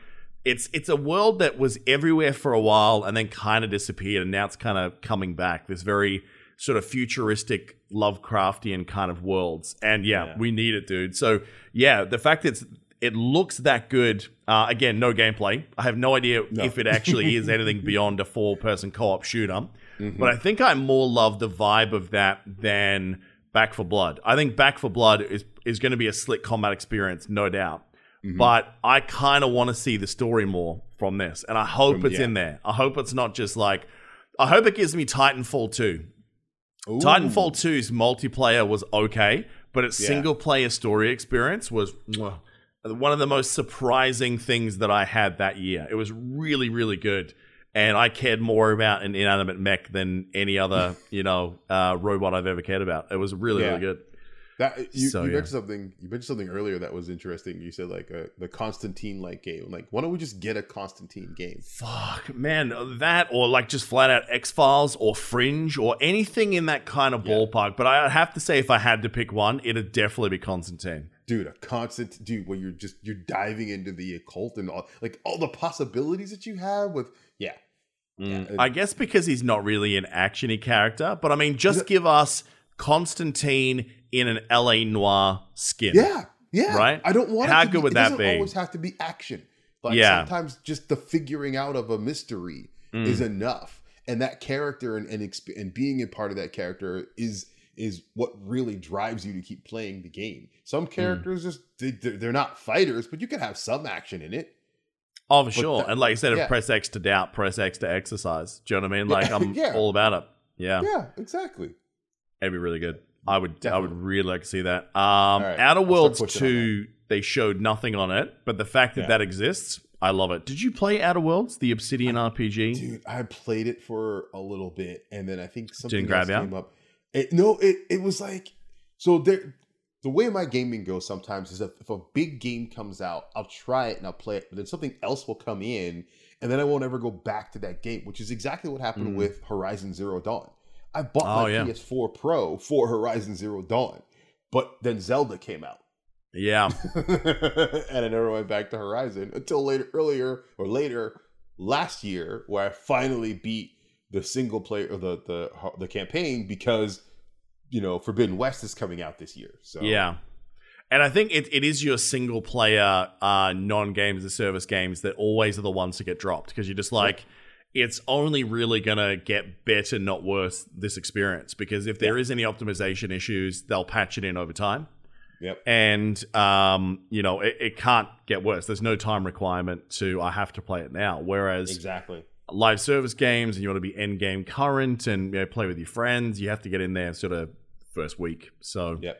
It's it's a world that was everywhere for a while and then kind of disappeared and now it's kind of coming back. This very sort of futuristic Lovecraftian kind of worlds. And yeah, Yeah. we need it, dude. So yeah, the fact that it's it looks that good. Uh, again, no gameplay. I have no idea No. if it actually is anything beyond a four-person co-op shooter. Mm-hmm. But I think I more love the vibe of that than Back 4 Blood. I think Back 4 Blood is is going to be a slick combat experience, no doubt. Mm-hmm. But I kind of want to see the story more from this, and I hope From- it's yeah. in there. I hope it's not just like. I hope it gives me Titanfall 2. Ooh. Titanfall 2's multiplayer was okay, but its Yeah. single player story experience was mwah, one of the most surprising things that I had that year. It was really, really good. And I cared more about an inanimate mech than any other, you know, uh, robot I've ever cared about. It was really, Yeah. really good. That you, So, you yeah. mentioned something. You mentioned something earlier that was interesting. You said like a, the Constantine like game. Like, why don't we just get a Constantine game? Fuck, man, uh, that or like just flat out X Files or Fringe or anything in that kind of Yeah. ballpark. But I have to say, if I had to pick one, it'd definitely be Constantine. dude a constant dude where you're just you're diving into the occult and all like all the possibilities that you have with yeah mm. yeah I guess because he's not really an actiony character, but I mean, just give us Constantine in an LA Noire skin. yeah yeah Right? i don't want How good be, would that be? always have to be action like Yeah. sometimes just the figuring out of a mystery Mm. is enough and that character and and, exp- and being a part of that character is is what really drives you to keep playing the game some Mm. characters just they, they're not fighters but you can have some action in it Oh, for sure. that- and like I said, if yeah. press X to doubt, press X to exercise. Do you know what I mean? Like I'm yeah. all about it. Yeah, yeah exactly it'd be really good. I would, I would really like to see that. Um, right, Outer Worlds two, they showed nothing on it, but the fact that Yeah. that exists, I love it. Did you play Outer Worlds, the Obsidian RPG? Dude, I played it for a little bit, and then I think something grab else came up. It, no, it it was like so. There, the way my gaming goes sometimes is that if a big game comes out, I'll try it and I'll play it, but then something else will come in, and then I won't ever go back to that game, which is exactly what happened Mm. with Horizon Zero Dawn. I bought Oh, my yeah. PS4 Pro for Horizon Zero Dawn, but then Zelda came out. Yeah, and I never went back to Horizon until later, earlier or later last year, where I finally beat the single player or the the the campaign because you know Forbidden West is coming out this year. So yeah. And I think it, it is your single player uh, non games as a service games that always are the ones to get dropped because you're just like, it's only really going to get better, not worse, this experience. Because if there is any optimization issues, they'll patch it in over time. Yep. and um, you know it, it can't get worse. There's no time requirement to I have to play it now. Whereas Exactly. live service games and you want to be end game current and you know, play with your friends, you have to get in there sort of first week. So Yep.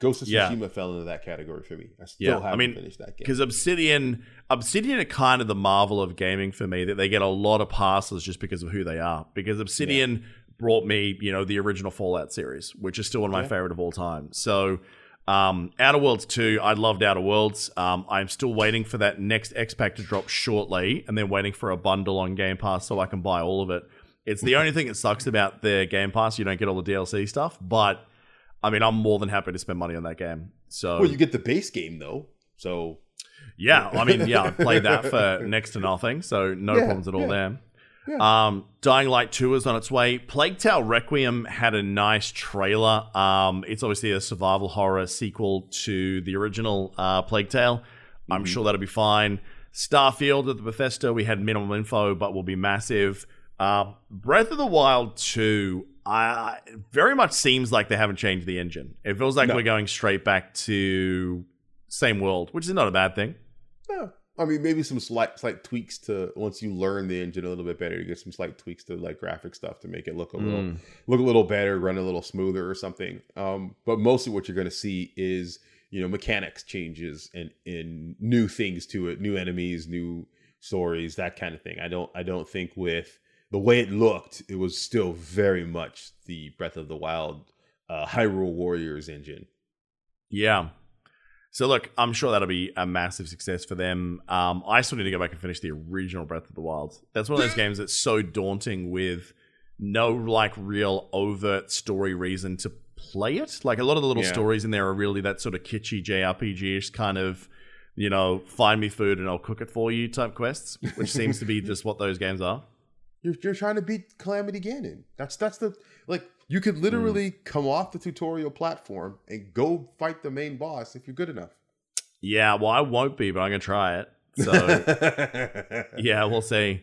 Ghost of Yeah. Tsushima fell into that category for me. I still Yeah, haven't mean, finished that game. because Obsidian, Obsidian are kind of the marvel of gaming for me that they get a lot of passes just because of who they are. Because Obsidian brought me, you know, the original Fallout series, which is still one of my Yeah. favorite of all time. So, um, Outer Worlds 2, I loved Outer Worlds. Um, I'm still waiting for that next X Pack to drop shortly, and then waiting for a bundle on Game Pass so I can buy all of it. It's the only thing that sucks about the Game Pass. You don't get all the DLC stuff, but I mean, I'm more than happy to spend money on that game. So, Well, you get the base game though, so yeah, I mean, yeah, I played that for next to nothing, so no Yeah, problems at all yeah. there. Yeah. Um, Dying Light 2 is on its way. Plague Tale Requiem had a nice trailer. Um, it's obviously a survival horror sequel to the original uh, Plague Tale. I'm sure that'll be fine. Starfield at the Bethesda, we had minimal info, but will be massive. Uh, Breath of the Wild 2, I, it very much seems like they haven't changed the engine. It feels like No. we're going straight back to same world, which is not a bad thing. No, I mean maybe some slight slight tweaks to once you learn the engine a little bit better, you get some slight tweaks to like graphic stuff to make it look a little Mm. look a little better, run a little smoother or something. Um, but mostly what you're going to see is you know mechanics changes and in new things to it, new enemies, new stories, that kind of thing. I don't I don't think with the way it looked, it was still very much the Breath of the Wild uh, Hyrule Warriors engine. Yeah. So look, I'm sure that'll be a massive success for them. Um, I still need to go back and finish the original Breath of the Wild. That's one of those games that's so daunting with no like real overt story reason to play it. Like a lot of the little Yeah. stories in there are really that sort of kitschy JRPG-ish kind of, you know, find me food and I'll cook it for you type quests, which seems to be just what those games are. You're, you're trying to beat Calamity Ganon. That's that's the like you could literally come off the tutorial platform and go fight the main boss if you're good enough. Yeah, well, I won't be, but I'm gonna try it. So yeah, we'll see.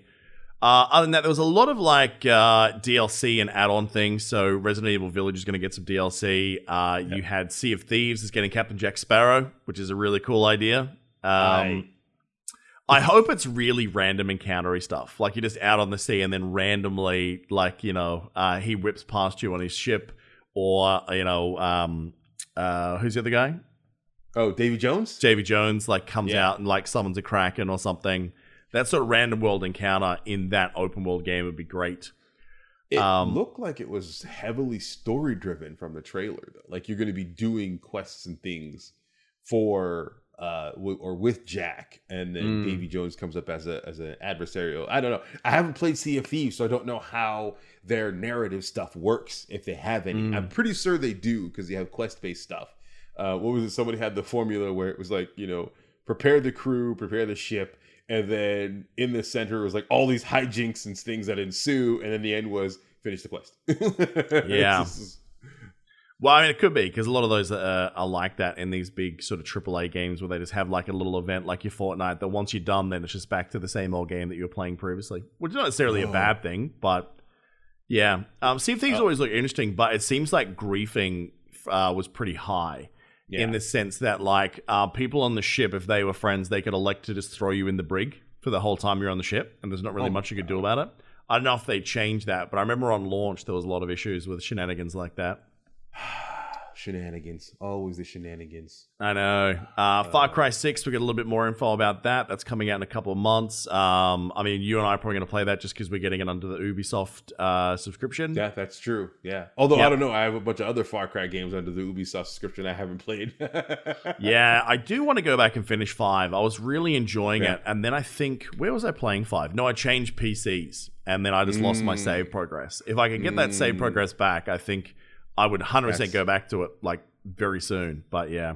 Uh, other than that, there was a lot of like uh, DLC and add-on things. So Resident Evil Village is going to get some DLC. Uh, You had Sea of Thieves is getting Captain Jack Sparrow, which is a really cool idea. Um, Aye. I hope it's really random encountery stuff. Like you're just out on the sea and then randomly, like you know, uh, he whips past you on his ship, or you know, um, uh, who's the other guy? oh, Davy Jones? Davy Jones like comes Yeah. out and like summons a kraken or something. That sort of random world encounter in that open world game would be great. It Um, looked like it was heavily story driven from the trailer, though. Like you're going to be doing quests and things for uh w- or with Jack, and then Mm. Davy Jones comes up as a as an adversarial. I don't know. I haven't played Sea of Thieves, so I don't know how their narrative stuff works if they have any. Mm. I'm pretty sure they do because they have quest based stuff. Uh, what was it? Somebody had the formula where it was like you know prepare the crew, prepare the ship. And then in the center was like all these hijinks and things that ensue, and then the end was finish the quest. Yeah. Just- Well, I mean, it could be because a lot of those uh, are like that in these big sort of AAA games where they just have like a little event like your Fortnite that once you're done, then it's just back to the same old game that you were playing previously, which is not necessarily a Oh. bad thing, but yeah. Um, Sea of Thieves Uh, always look interesting, but it seems like griefing uh, was pretty high yeah. in the sense that like uh, people on the ship, if they were friends, they could elect to just throw you in the brig for the whole time you're on the ship, and there's not really Oh much you could do about it. I don't know if they changed that, but I remember on launch there was a lot of issues with shenanigans like that. shenanigans. Always the shenanigans. I know. Uh, Far Cry 6, we get a little bit more info about that. That's coming out in a couple of months. Um, I mean, you and I are probably going to play that just because we're getting it under the Ubisoft uh, subscription. Yeah, that's true. Yeah. Although Yeah. I don't know, I have a bunch of other Far Cry games under the Ubisoft subscription I haven't played. Yeah, I do want to go back and finish 5. I was really enjoying Yeah. it. And then I think, where was I playing 5? No, I changed PCs. And then I just lost my Mm. save progress. If I could get that save Mm. progress back, I think I would 100% That's- go back to it like very soon. But yeah,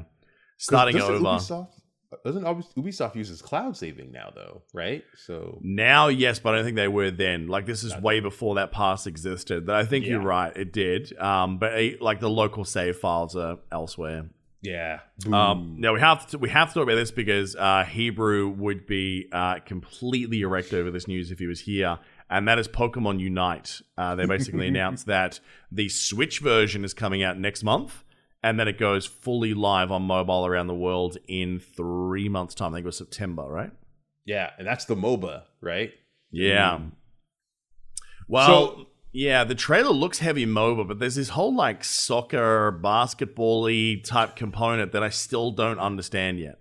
starting over. Ubisoft, doesn't Ubis- Ubisoft uses cloud saving now, though, right? So Now, yes, but I don't think they were then. Like this is way before that pass existed. But I think you're right, it did. Um, but eh, like the local save files are elsewhere. Yeah. Um, now we have to we have to talk about this because uh, Hebrew would be uh, completely erect over this news if he was here, and that is Pokemon Unite. Uh, they basically announced that the Switch version is coming out next month, and then it goes fully live on mobile around the world in three months' time. I think it was September, right? yeah, and that's the MOBA, right? Yeah. Mm. Well, So- yeah, the trailer looks heavy MOBA, but there's this whole like soccer, basketball-y type component that I still don't understand yet.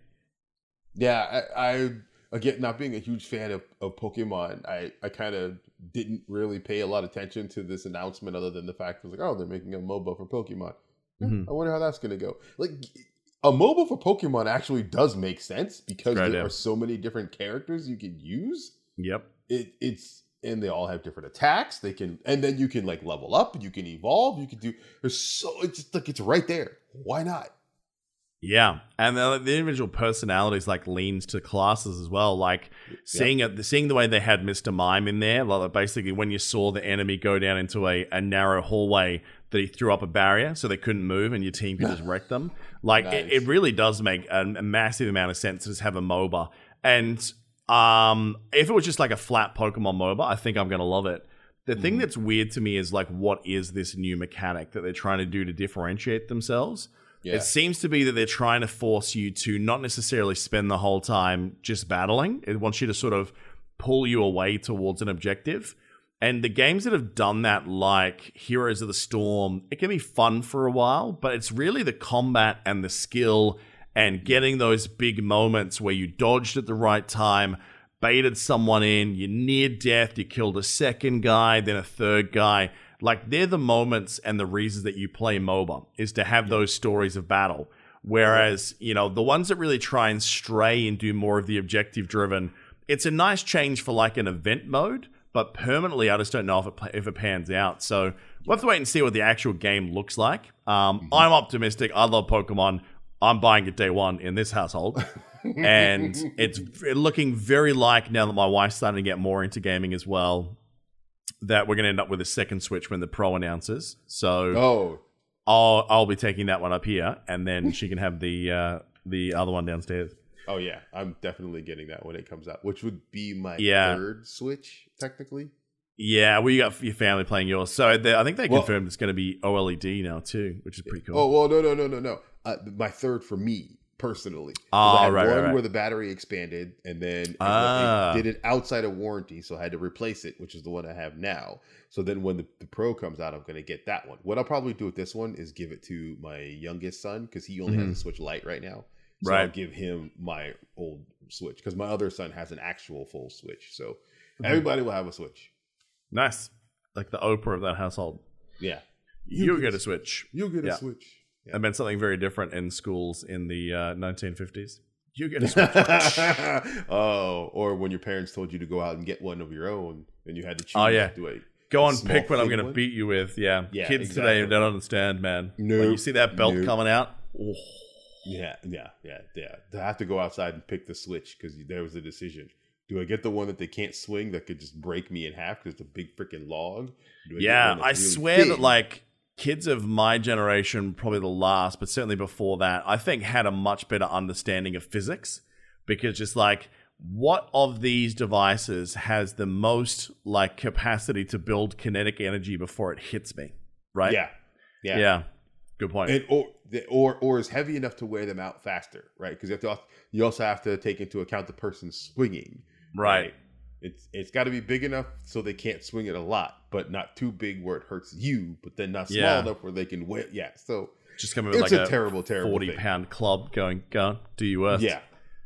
Yeah, I, I again not being a huge fan of, of Pokemon, I, I kind of didn't really pay a lot of attention to this announcement other than the fact it was like, oh, they're making a MOBA for Pokemon. Eh, Mhm. I wonder how that's gonna go. Like a MOBA for Pokemon actually does make sense because Great there are so many different characters you can use. Yep. It it's and they all have different attacks. They can and then you can like level up, you can evolve, you can do there's so it's just like it's right there. Why not? Yeah, and the, the individual personalities like leans to classes as well. Like seeing it, seeing the way they had Mister Mime in there, like basically when you saw the enemy go down into a, a narrow hallway, that he threw up a barrier so they couldn't move, and your team could just wreck them. Like it, it really does make a, a massive amount of sense to just have a MOBA. And um, if it was just like a flat Pokemon MOBA, I think I'm gonna love it. The thing Mhm. that's weird to me is like, what is this new mechanic that they're trying to do to differentiate themselves? Yeah. It seems to be that they're trying to force you to not necessarily spend the whole time just battling. It wants you to sort of pull you away towards an objective. And the games that have done that, like Heroes of the Storm, it can be fun for a while, but it's really the combat and the skill and getting those big moments where you dodged at the right time, baited someone in, you near death, you killed a second guy, then a third guy. Like they're the moments and the reasons that you play MOBA is to have those stories of battle. Whereas, you know, the ones that really try and stray and do more of the objective driven, it's a nice change for like an event mode, but permanently, I just don't know if it, if it pans out. So we'll have to wait and see what the actual game looks like. Um, I'm optimistic. I love Pokemon. I'm buying it day one in this household. and it's looking very like now that my wife's starting to get more into gaming as well that we're going to end up with a second switch when the pro announces so Oh, I'll, I'll be taking that one up here and then she can have the uh, the other one downstairs oh yeah, I'm definitely getting that when it comes out, which would be my Yeah. third Switch technically. yeah well you got your family playing yours so i think they Well- confirmed it's going to be oled now too which is pretty cool Oh well, no, no, no, no, no. Uh, my third for me personally. Oh, I had right, one right, right. where the battery expanded, and then Ah. did it outside of warranty, so I had to replace it, which is the one I have now. So then when the, the Pro comes out, I'm going to get that one. What I'll probably do with this one is give it to my youngest son because he only Mhm. has a Switch Lite right now. So I'll give him my old Switch because my other son has an actual full Switch. So Mm-hmm. everybody will have a Switch. nice like the Oprah of that household. Yeah. You, get get a a Switch. You'll get a Switch. Yeah. That meant something very different in schools in the uh, 1950s. You get a Switch. oh, or when your parents told you to go out and get one of your own, and you had to choose. Oh, yeah. Do I, Go A on, pick what I'm going to beat you with. Yeah. Yeah, Kids today don't understand, man. Nope. When you see that belt Nope. coming out, oh, Yeah, yeah, yeah, yeah. To have to go outside and pick the switch because there was a decision. Do I get the one that they can't swing that could just break me in half because it's a big freaking log? Yeah. I really swear that like kids of my generation, probably the last, but certainly before that, I think had a much better understanding of physics because just like what of these devices has the most like capacity to build kinetic energy before it hits me, right? yeah, yeah, Yeah. Good point. and or or or is heavy enough to wear them out faster, right? Because you have to you also have to take into account the person swinging, right. It's it's got to be big enough so they can't swing it a lot, but not too big where it hurts you, but then not small Yeah. enough where they can win. Yeah, so Just coming with it's like a, a, terrible, terrible 40 thing. pound club going, go on, do your worst. Yeah,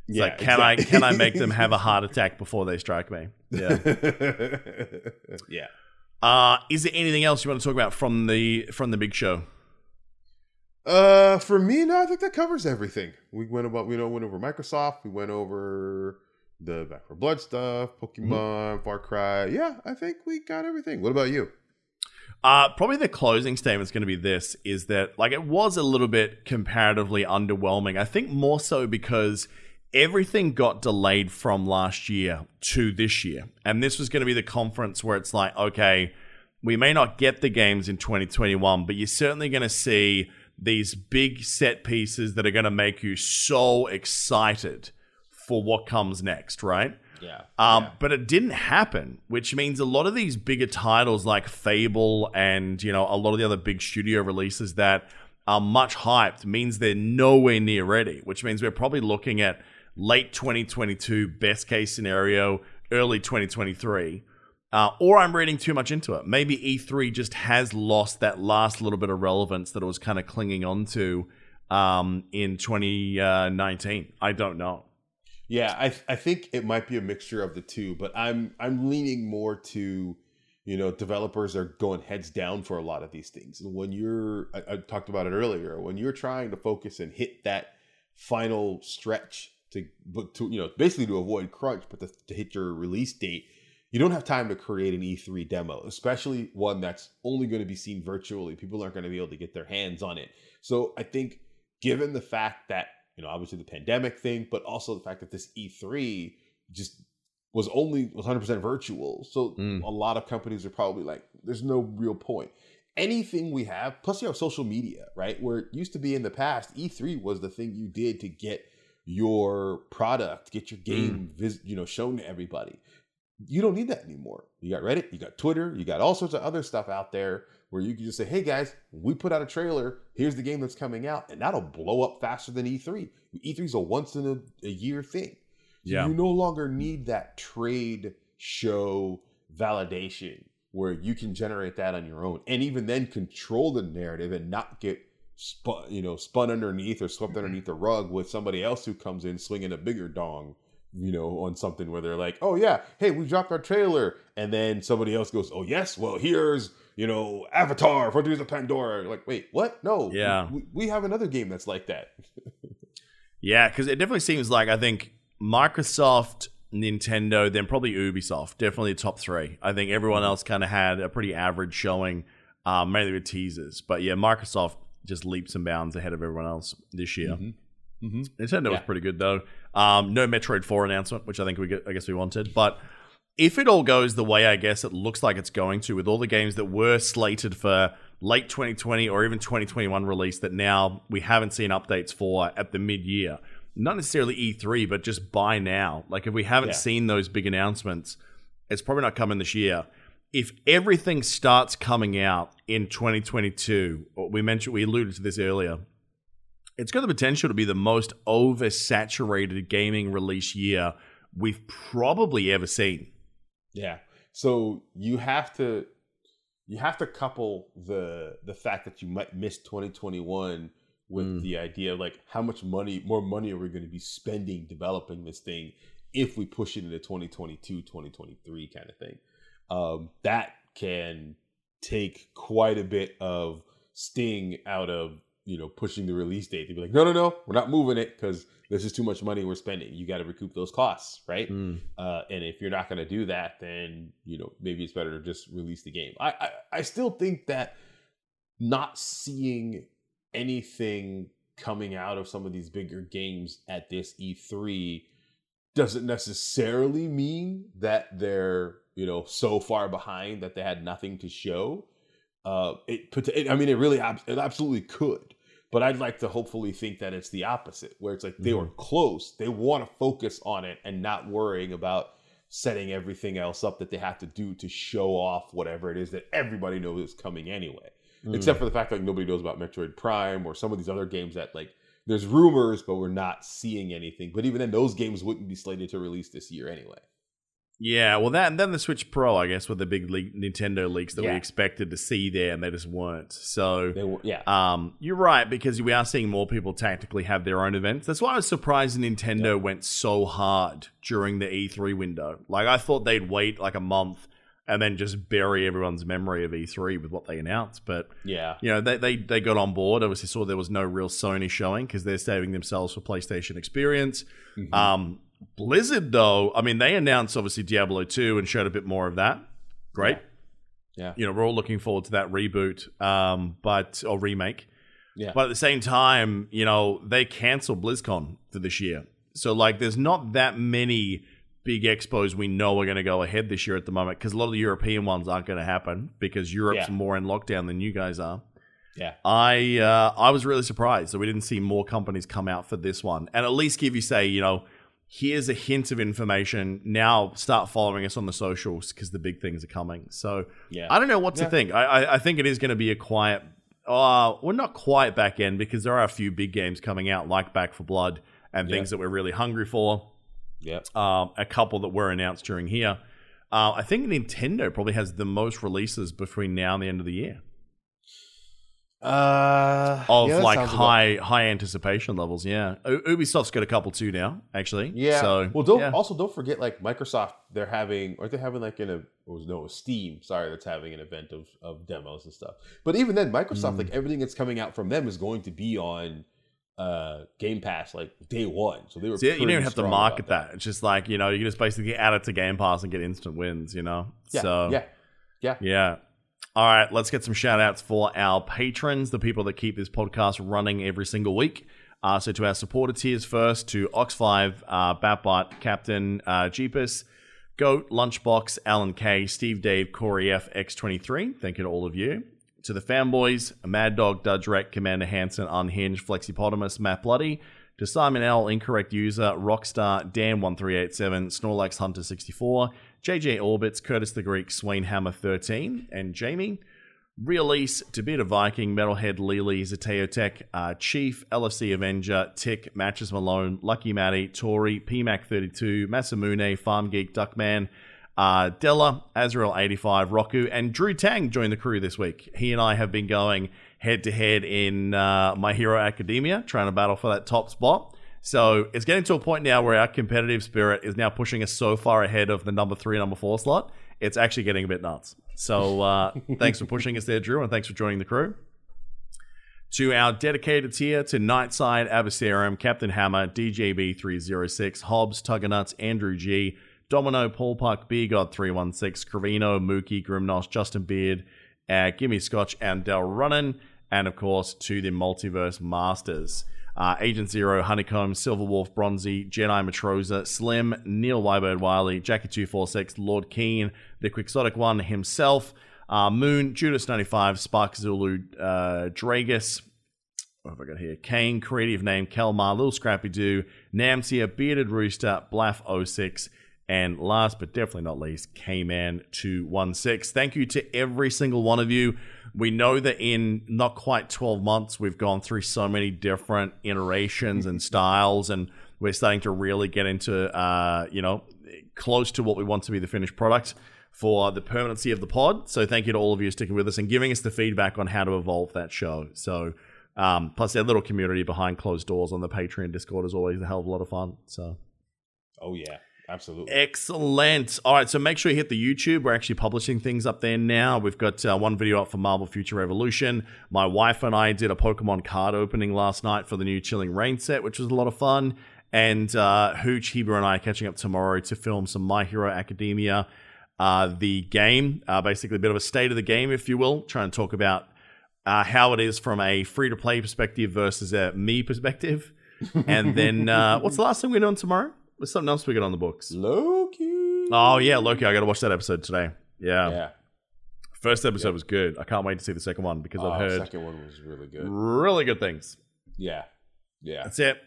It's yeah. like, can I can I make them have a heart attack before they strike me? Yeah. yeah. Uh, is there anything else you want to talk about from the from the big show? Uh, for me, no, I think that covers everything. We went about, we know, went over Microsoft. We went over the Back 4 Blood stuff, Pokemon, Far Cry. Yeah, I think we got everything. What about you? Uh, probably the closing statement is going to be this: is that like it was a little bit comparatively underwhelming. I think more so because everything got delayed from last year to this year, and this was going to be the conference where it's like, okay, we may not get the games in 2021, but you're certainly going to see these big set pieces that are going to make you so excited for what comes next, right? Yeah. Um, But it didn't happen, which means a lot of these bigger titles like Fable and you know a lot of the other big studio releases that are much hyped means they're nowhere near ready. Which means we're probably looking at late 2022, best case scenario, early 2023. Uh, or I'm reading too much into it. Maybe E3 just has lost that last little bit of relevance that it was kind of clinging on to um, in 2019. I don't know. Yeah, I I think it might be a mixture of the two, but I'm I'm leaning more to, you know, developers are going heads down for a lot of these things. And when you're I, I talked about it earlier, when you're trying to focus and hit that final stretch to but to you know, basically to avoid crunch, but to, to hit your release date, you don't have time to create an E3 demo, especially one that's only going to be seen virtually. People aren't going to be able to get their hands on it. So I think given the fact that you know obviously the pandemic thing but also the fact that this e3 just was only 100% virtual. So Mm. a lot of companies are probably like there's no real point. Anything we have plus you have social media right? Where it used to be in the past e3 was the thing you did to get your product get your game vis- you know shown to everybody. You don't need that anymore. You got reddit you got twitter you got all sorts of other stuff out there where you can just say, hey guys, we put out a trailer. Here's the game that's coming out. And that'll blow up faster than E3. E3 is a once in a, a year thing. So Yeah. You no longer need that trade show validation where you can generate that on your own and even then control the narrative and not get spun, you know, spun underneath or swept mm-hmm. underneath the rug with somebody else who comes in swinging a bigger dong you know, on something where they're like, oh, yeah, hey, we dropped our trailer. And then somebody else goes, oh, yes, well, here's, you know, Avatar, Frontiers of Pandora. Like, wait, what? No. Yeah. We, we have another game that's like that. Yeah, because it definitely seems like I think Microsoft, Nintendo, then probably Ubisoft, definitely the top three. I think everyone else kind of had a pretty average showing, um, mainly with teasers. But yeah, Microsoft just leaps and bounds ahead of everyone else this year. Mm-hmm. Nintendo was pretty good though. Um, no Metroid Four announcement, which I think we get, I guess we wanted, but. If it all goes the way I guess it looks like it's going to, with all the games that were slated for late 2020 or even 2021 release that now we haven't seen updates for at the mid year, not necessarily E3, but just by now. Like if we haven't Yeah. seen those big announcements, it's probably not coming this year. If everything starts coming out in 2022, we mentioned we alluded to this earlier, it's got the potential to be the most oversaturated gaming release year we've probably ever seen. Yeah. So you have to you have to couple the the fact that you might miss 2021 with Mm. the idea of like how much money more money are we going to be spending developing this thing if we push it into 2022 2023 kind of thing um that can take quite a bit of sting out of you know pushing the release date. They'd be like, no, no, no, we're not moving it because this is too much money we're spending. You got to recoup those costs, right? Mm. Uh, and if you're not going to do that, then you know maybe it's better to just release the game. I, I I still think that not seeing anything coming out of some of these bigger games at this E3 doesn't necessarily mean that they're you know so far behind that they had nothing to show. Uh, it, I mean, it really, it absolutely could. But I'd like to hopefully think that it's the opposite, where it's like they were mm-hmm. close. They want to focus on it and not worrying about setting everything else up that they have to do to show off whatever it is that everybody knows is coming anyway. Mm. Except for the fact that like, nobody knows about Metroid Prime or some of these other games that like there's rumors, but we're not seeing anything. But even then, those games wouldn't be slated to release this year anyway. Yeah, well, that and then the Switch Pro, I guess, were the big leak, Nintendo leaks that we expected to see there, and they just weren't. So, They were, yeah, um, you're right because we are seeing more people tactically have their own events. That's why I was surprised Nintendo went so hard during the E3 window. Like, I thought they'd wait like a month and then just bury everyone's memory of E3 with what they announced, but yeah, you know they, they they got on board obviously saw there was no real sony showing because they're saving themselves for playstation experience Mhm. um blizzard though i mean they announced obviously diablo 2 and showed a bit more of that. Great. Yeah. you know we're all looking forward to that reboot um but or remake. Yeah, but at the same time you know they canceled blizzcon for this year. So like there's not that many big expos we know are going to go ahead this year at the moment because a lot of the european ones aren't going to happen because europe's Yeah. more in lockdown than you guys are. Yeah, I uh, I was really surprised that we didn't see more companies come out for this one, and at least give you say, you know, here's a hint of information. Now start following us on the socials because the big things are coming. So yeah. I don't know what to Yeah. think. I, I I think it is going to be a quiet. Uh, well, not quite back end because there are a few big games coming out like Back 4 Blood and Yeah. things that we're really hungry for. yeah. Um, a couple that were announced during here. Uh, I think Nintendo probably has the most releases between now and the end of the year Uh, of yeah, like sounds about- high high anticipation levels. Yeah, Ubisoft's got a couple too now, actually. Yeah. So well, don't yeah. also don't forget like Microsoft. They're having, aren't they having like an a or was no Steam? Sorry, that's having an event of of demos and stuff. But even then, Microsoft Mm. like everything that's coming out from them is going to be on uh Game Pass like day one. So they were. So you don't even have to market about that. It's just like you know you can just basically add it to Game Pass and get instant wins. You know. Yeah. So yeah. Yeah. Yeah. All right, let's get some shout outs for our patrons, the people that keep this podcast running every single week. Uh, so, to our supporter tiers first, to Ox5, uh, Batbot, Captain, uh, Jeepus, Goat, Lunchbox, Alan K, Steve Dave, Corey F, X23. Thank you to all of you. To the fanboys, Mad Dog, Dudrek, Commander Hanson, Unhinged, Flexipotamus, Matt Bloody. To Simon L, Incorrect User, Rockstar, Dan1387, Snorlax Hunter 64, JJ Orbits, Curtis the Greek, Swain Hammer 13, and Jamie. Release, Debita Viking, Metalhead Lily, Zateo Tech, uh, Chief, LFC Avenger, Tick, Matches Malone, Lucky Matty, Tori, PMAC32, Masamune, Farm Geek, Duckman, uh, Della, Azrael85, Roku, and Drew Tang joined the crew this week. He and I have been going head to head in uh, My Hero Academia, trying to battle for that top spot. So it's getting to a point now where our competitive spirit is now pushing us so far ahead of the number three, number four slot. It's actually getting a bit nuts. So uh, thanks for pushing us there, Drew, and thanks for joining the crew. To our dedicated tier to Nightside, Abyssarium, Captain Hammer, DJB306, Hobbs, Tuggernuts, Andrew G, Domino, Paul Puck, Beer God 316, Cravino, Mookie, Grimnos, Justin Beard, uh, Gimme Scotch, and Del Runnin, and of course to the Multiverse Masters. Uh, Agent Zero, Honeycomb, Silver Wolf, Bronzy, Jedi Matroza, Slim, Neil Wybird Wiley, Jackie246, Lord Keen, the Quixotic One himself, uh, Moon, Judas95, Spark Zulu, uh, Dragus, what have I got here? Kane, creative name, Kelmar, Little Scrappy Doo, Namsia, Bearded Rooster, Blaff06, and last but definitely not least, K-Man216. Thank you to every single one of you. We know that in not quite 12 months, we've gone through so many different iterations and styles, and we're starting to really get into, uh, you know, close to what we want to be the finished product for the permanency of the pod. So thank you to all of you sticking with us and giving us the feedback on how to evolve that show. So um, plus their little community behind closed doors on the Patreon Discord is always a hell of a lot of fun. So Oh yeah. Absolutely. Excellent. All right, so make sure you hit the YouTube. We're actually publishing things up there now. We've got uh, one video up for Marvel Future Revolution. My wife and I did a Pokemon card opening last night for the new Chilling Reign set, which was a lot of fun. And uh, Hooch, Heber, and I are catching up tomorrow to film some My Hero Academia, uh, the game. Uh, basically, a bit of a state of the game, if you will. Trying to talk about uh, how it is from a free to play perspective versus a me perspective. And then, uh, what's the last thing we're doing tomorrow? There's something else we got on the books. Loki. Oh yeah, Loki. I got to watch that episode today. Yeah. Yeah. First episode was good. I can't wait to see the second one because Oh, I've heard second one was really good. really good things. Yeah. Yeah. That's it.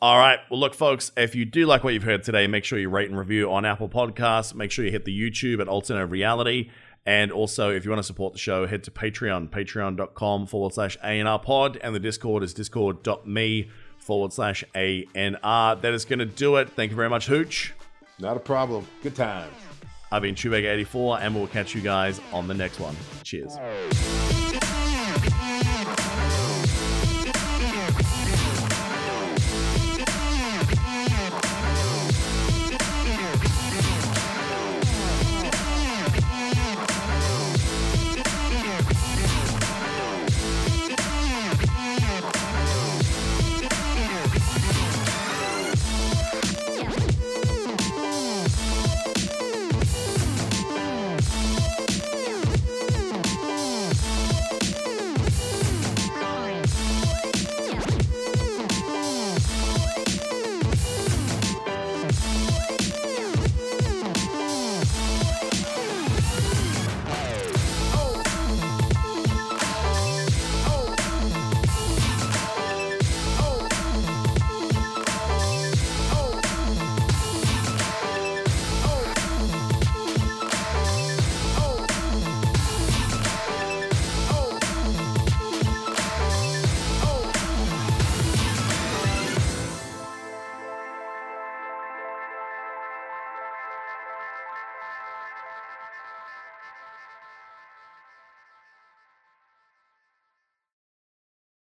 All right. Well, look, folks, if you do like what you've heard today, make sure you rate and review on Apple Podcasts. Make sure you hit the YouTube at Alternate Reality. And also, if you want to support the show, head to Patreon, patreon.com forward slash ANR pod. And the Discord is discord.me forward slash ANR. That is going to do it. Thank you very much, Hooch. Not a problem. Good times. I've been Chewburger84, and we'll catch you guys on the next one. Cheers.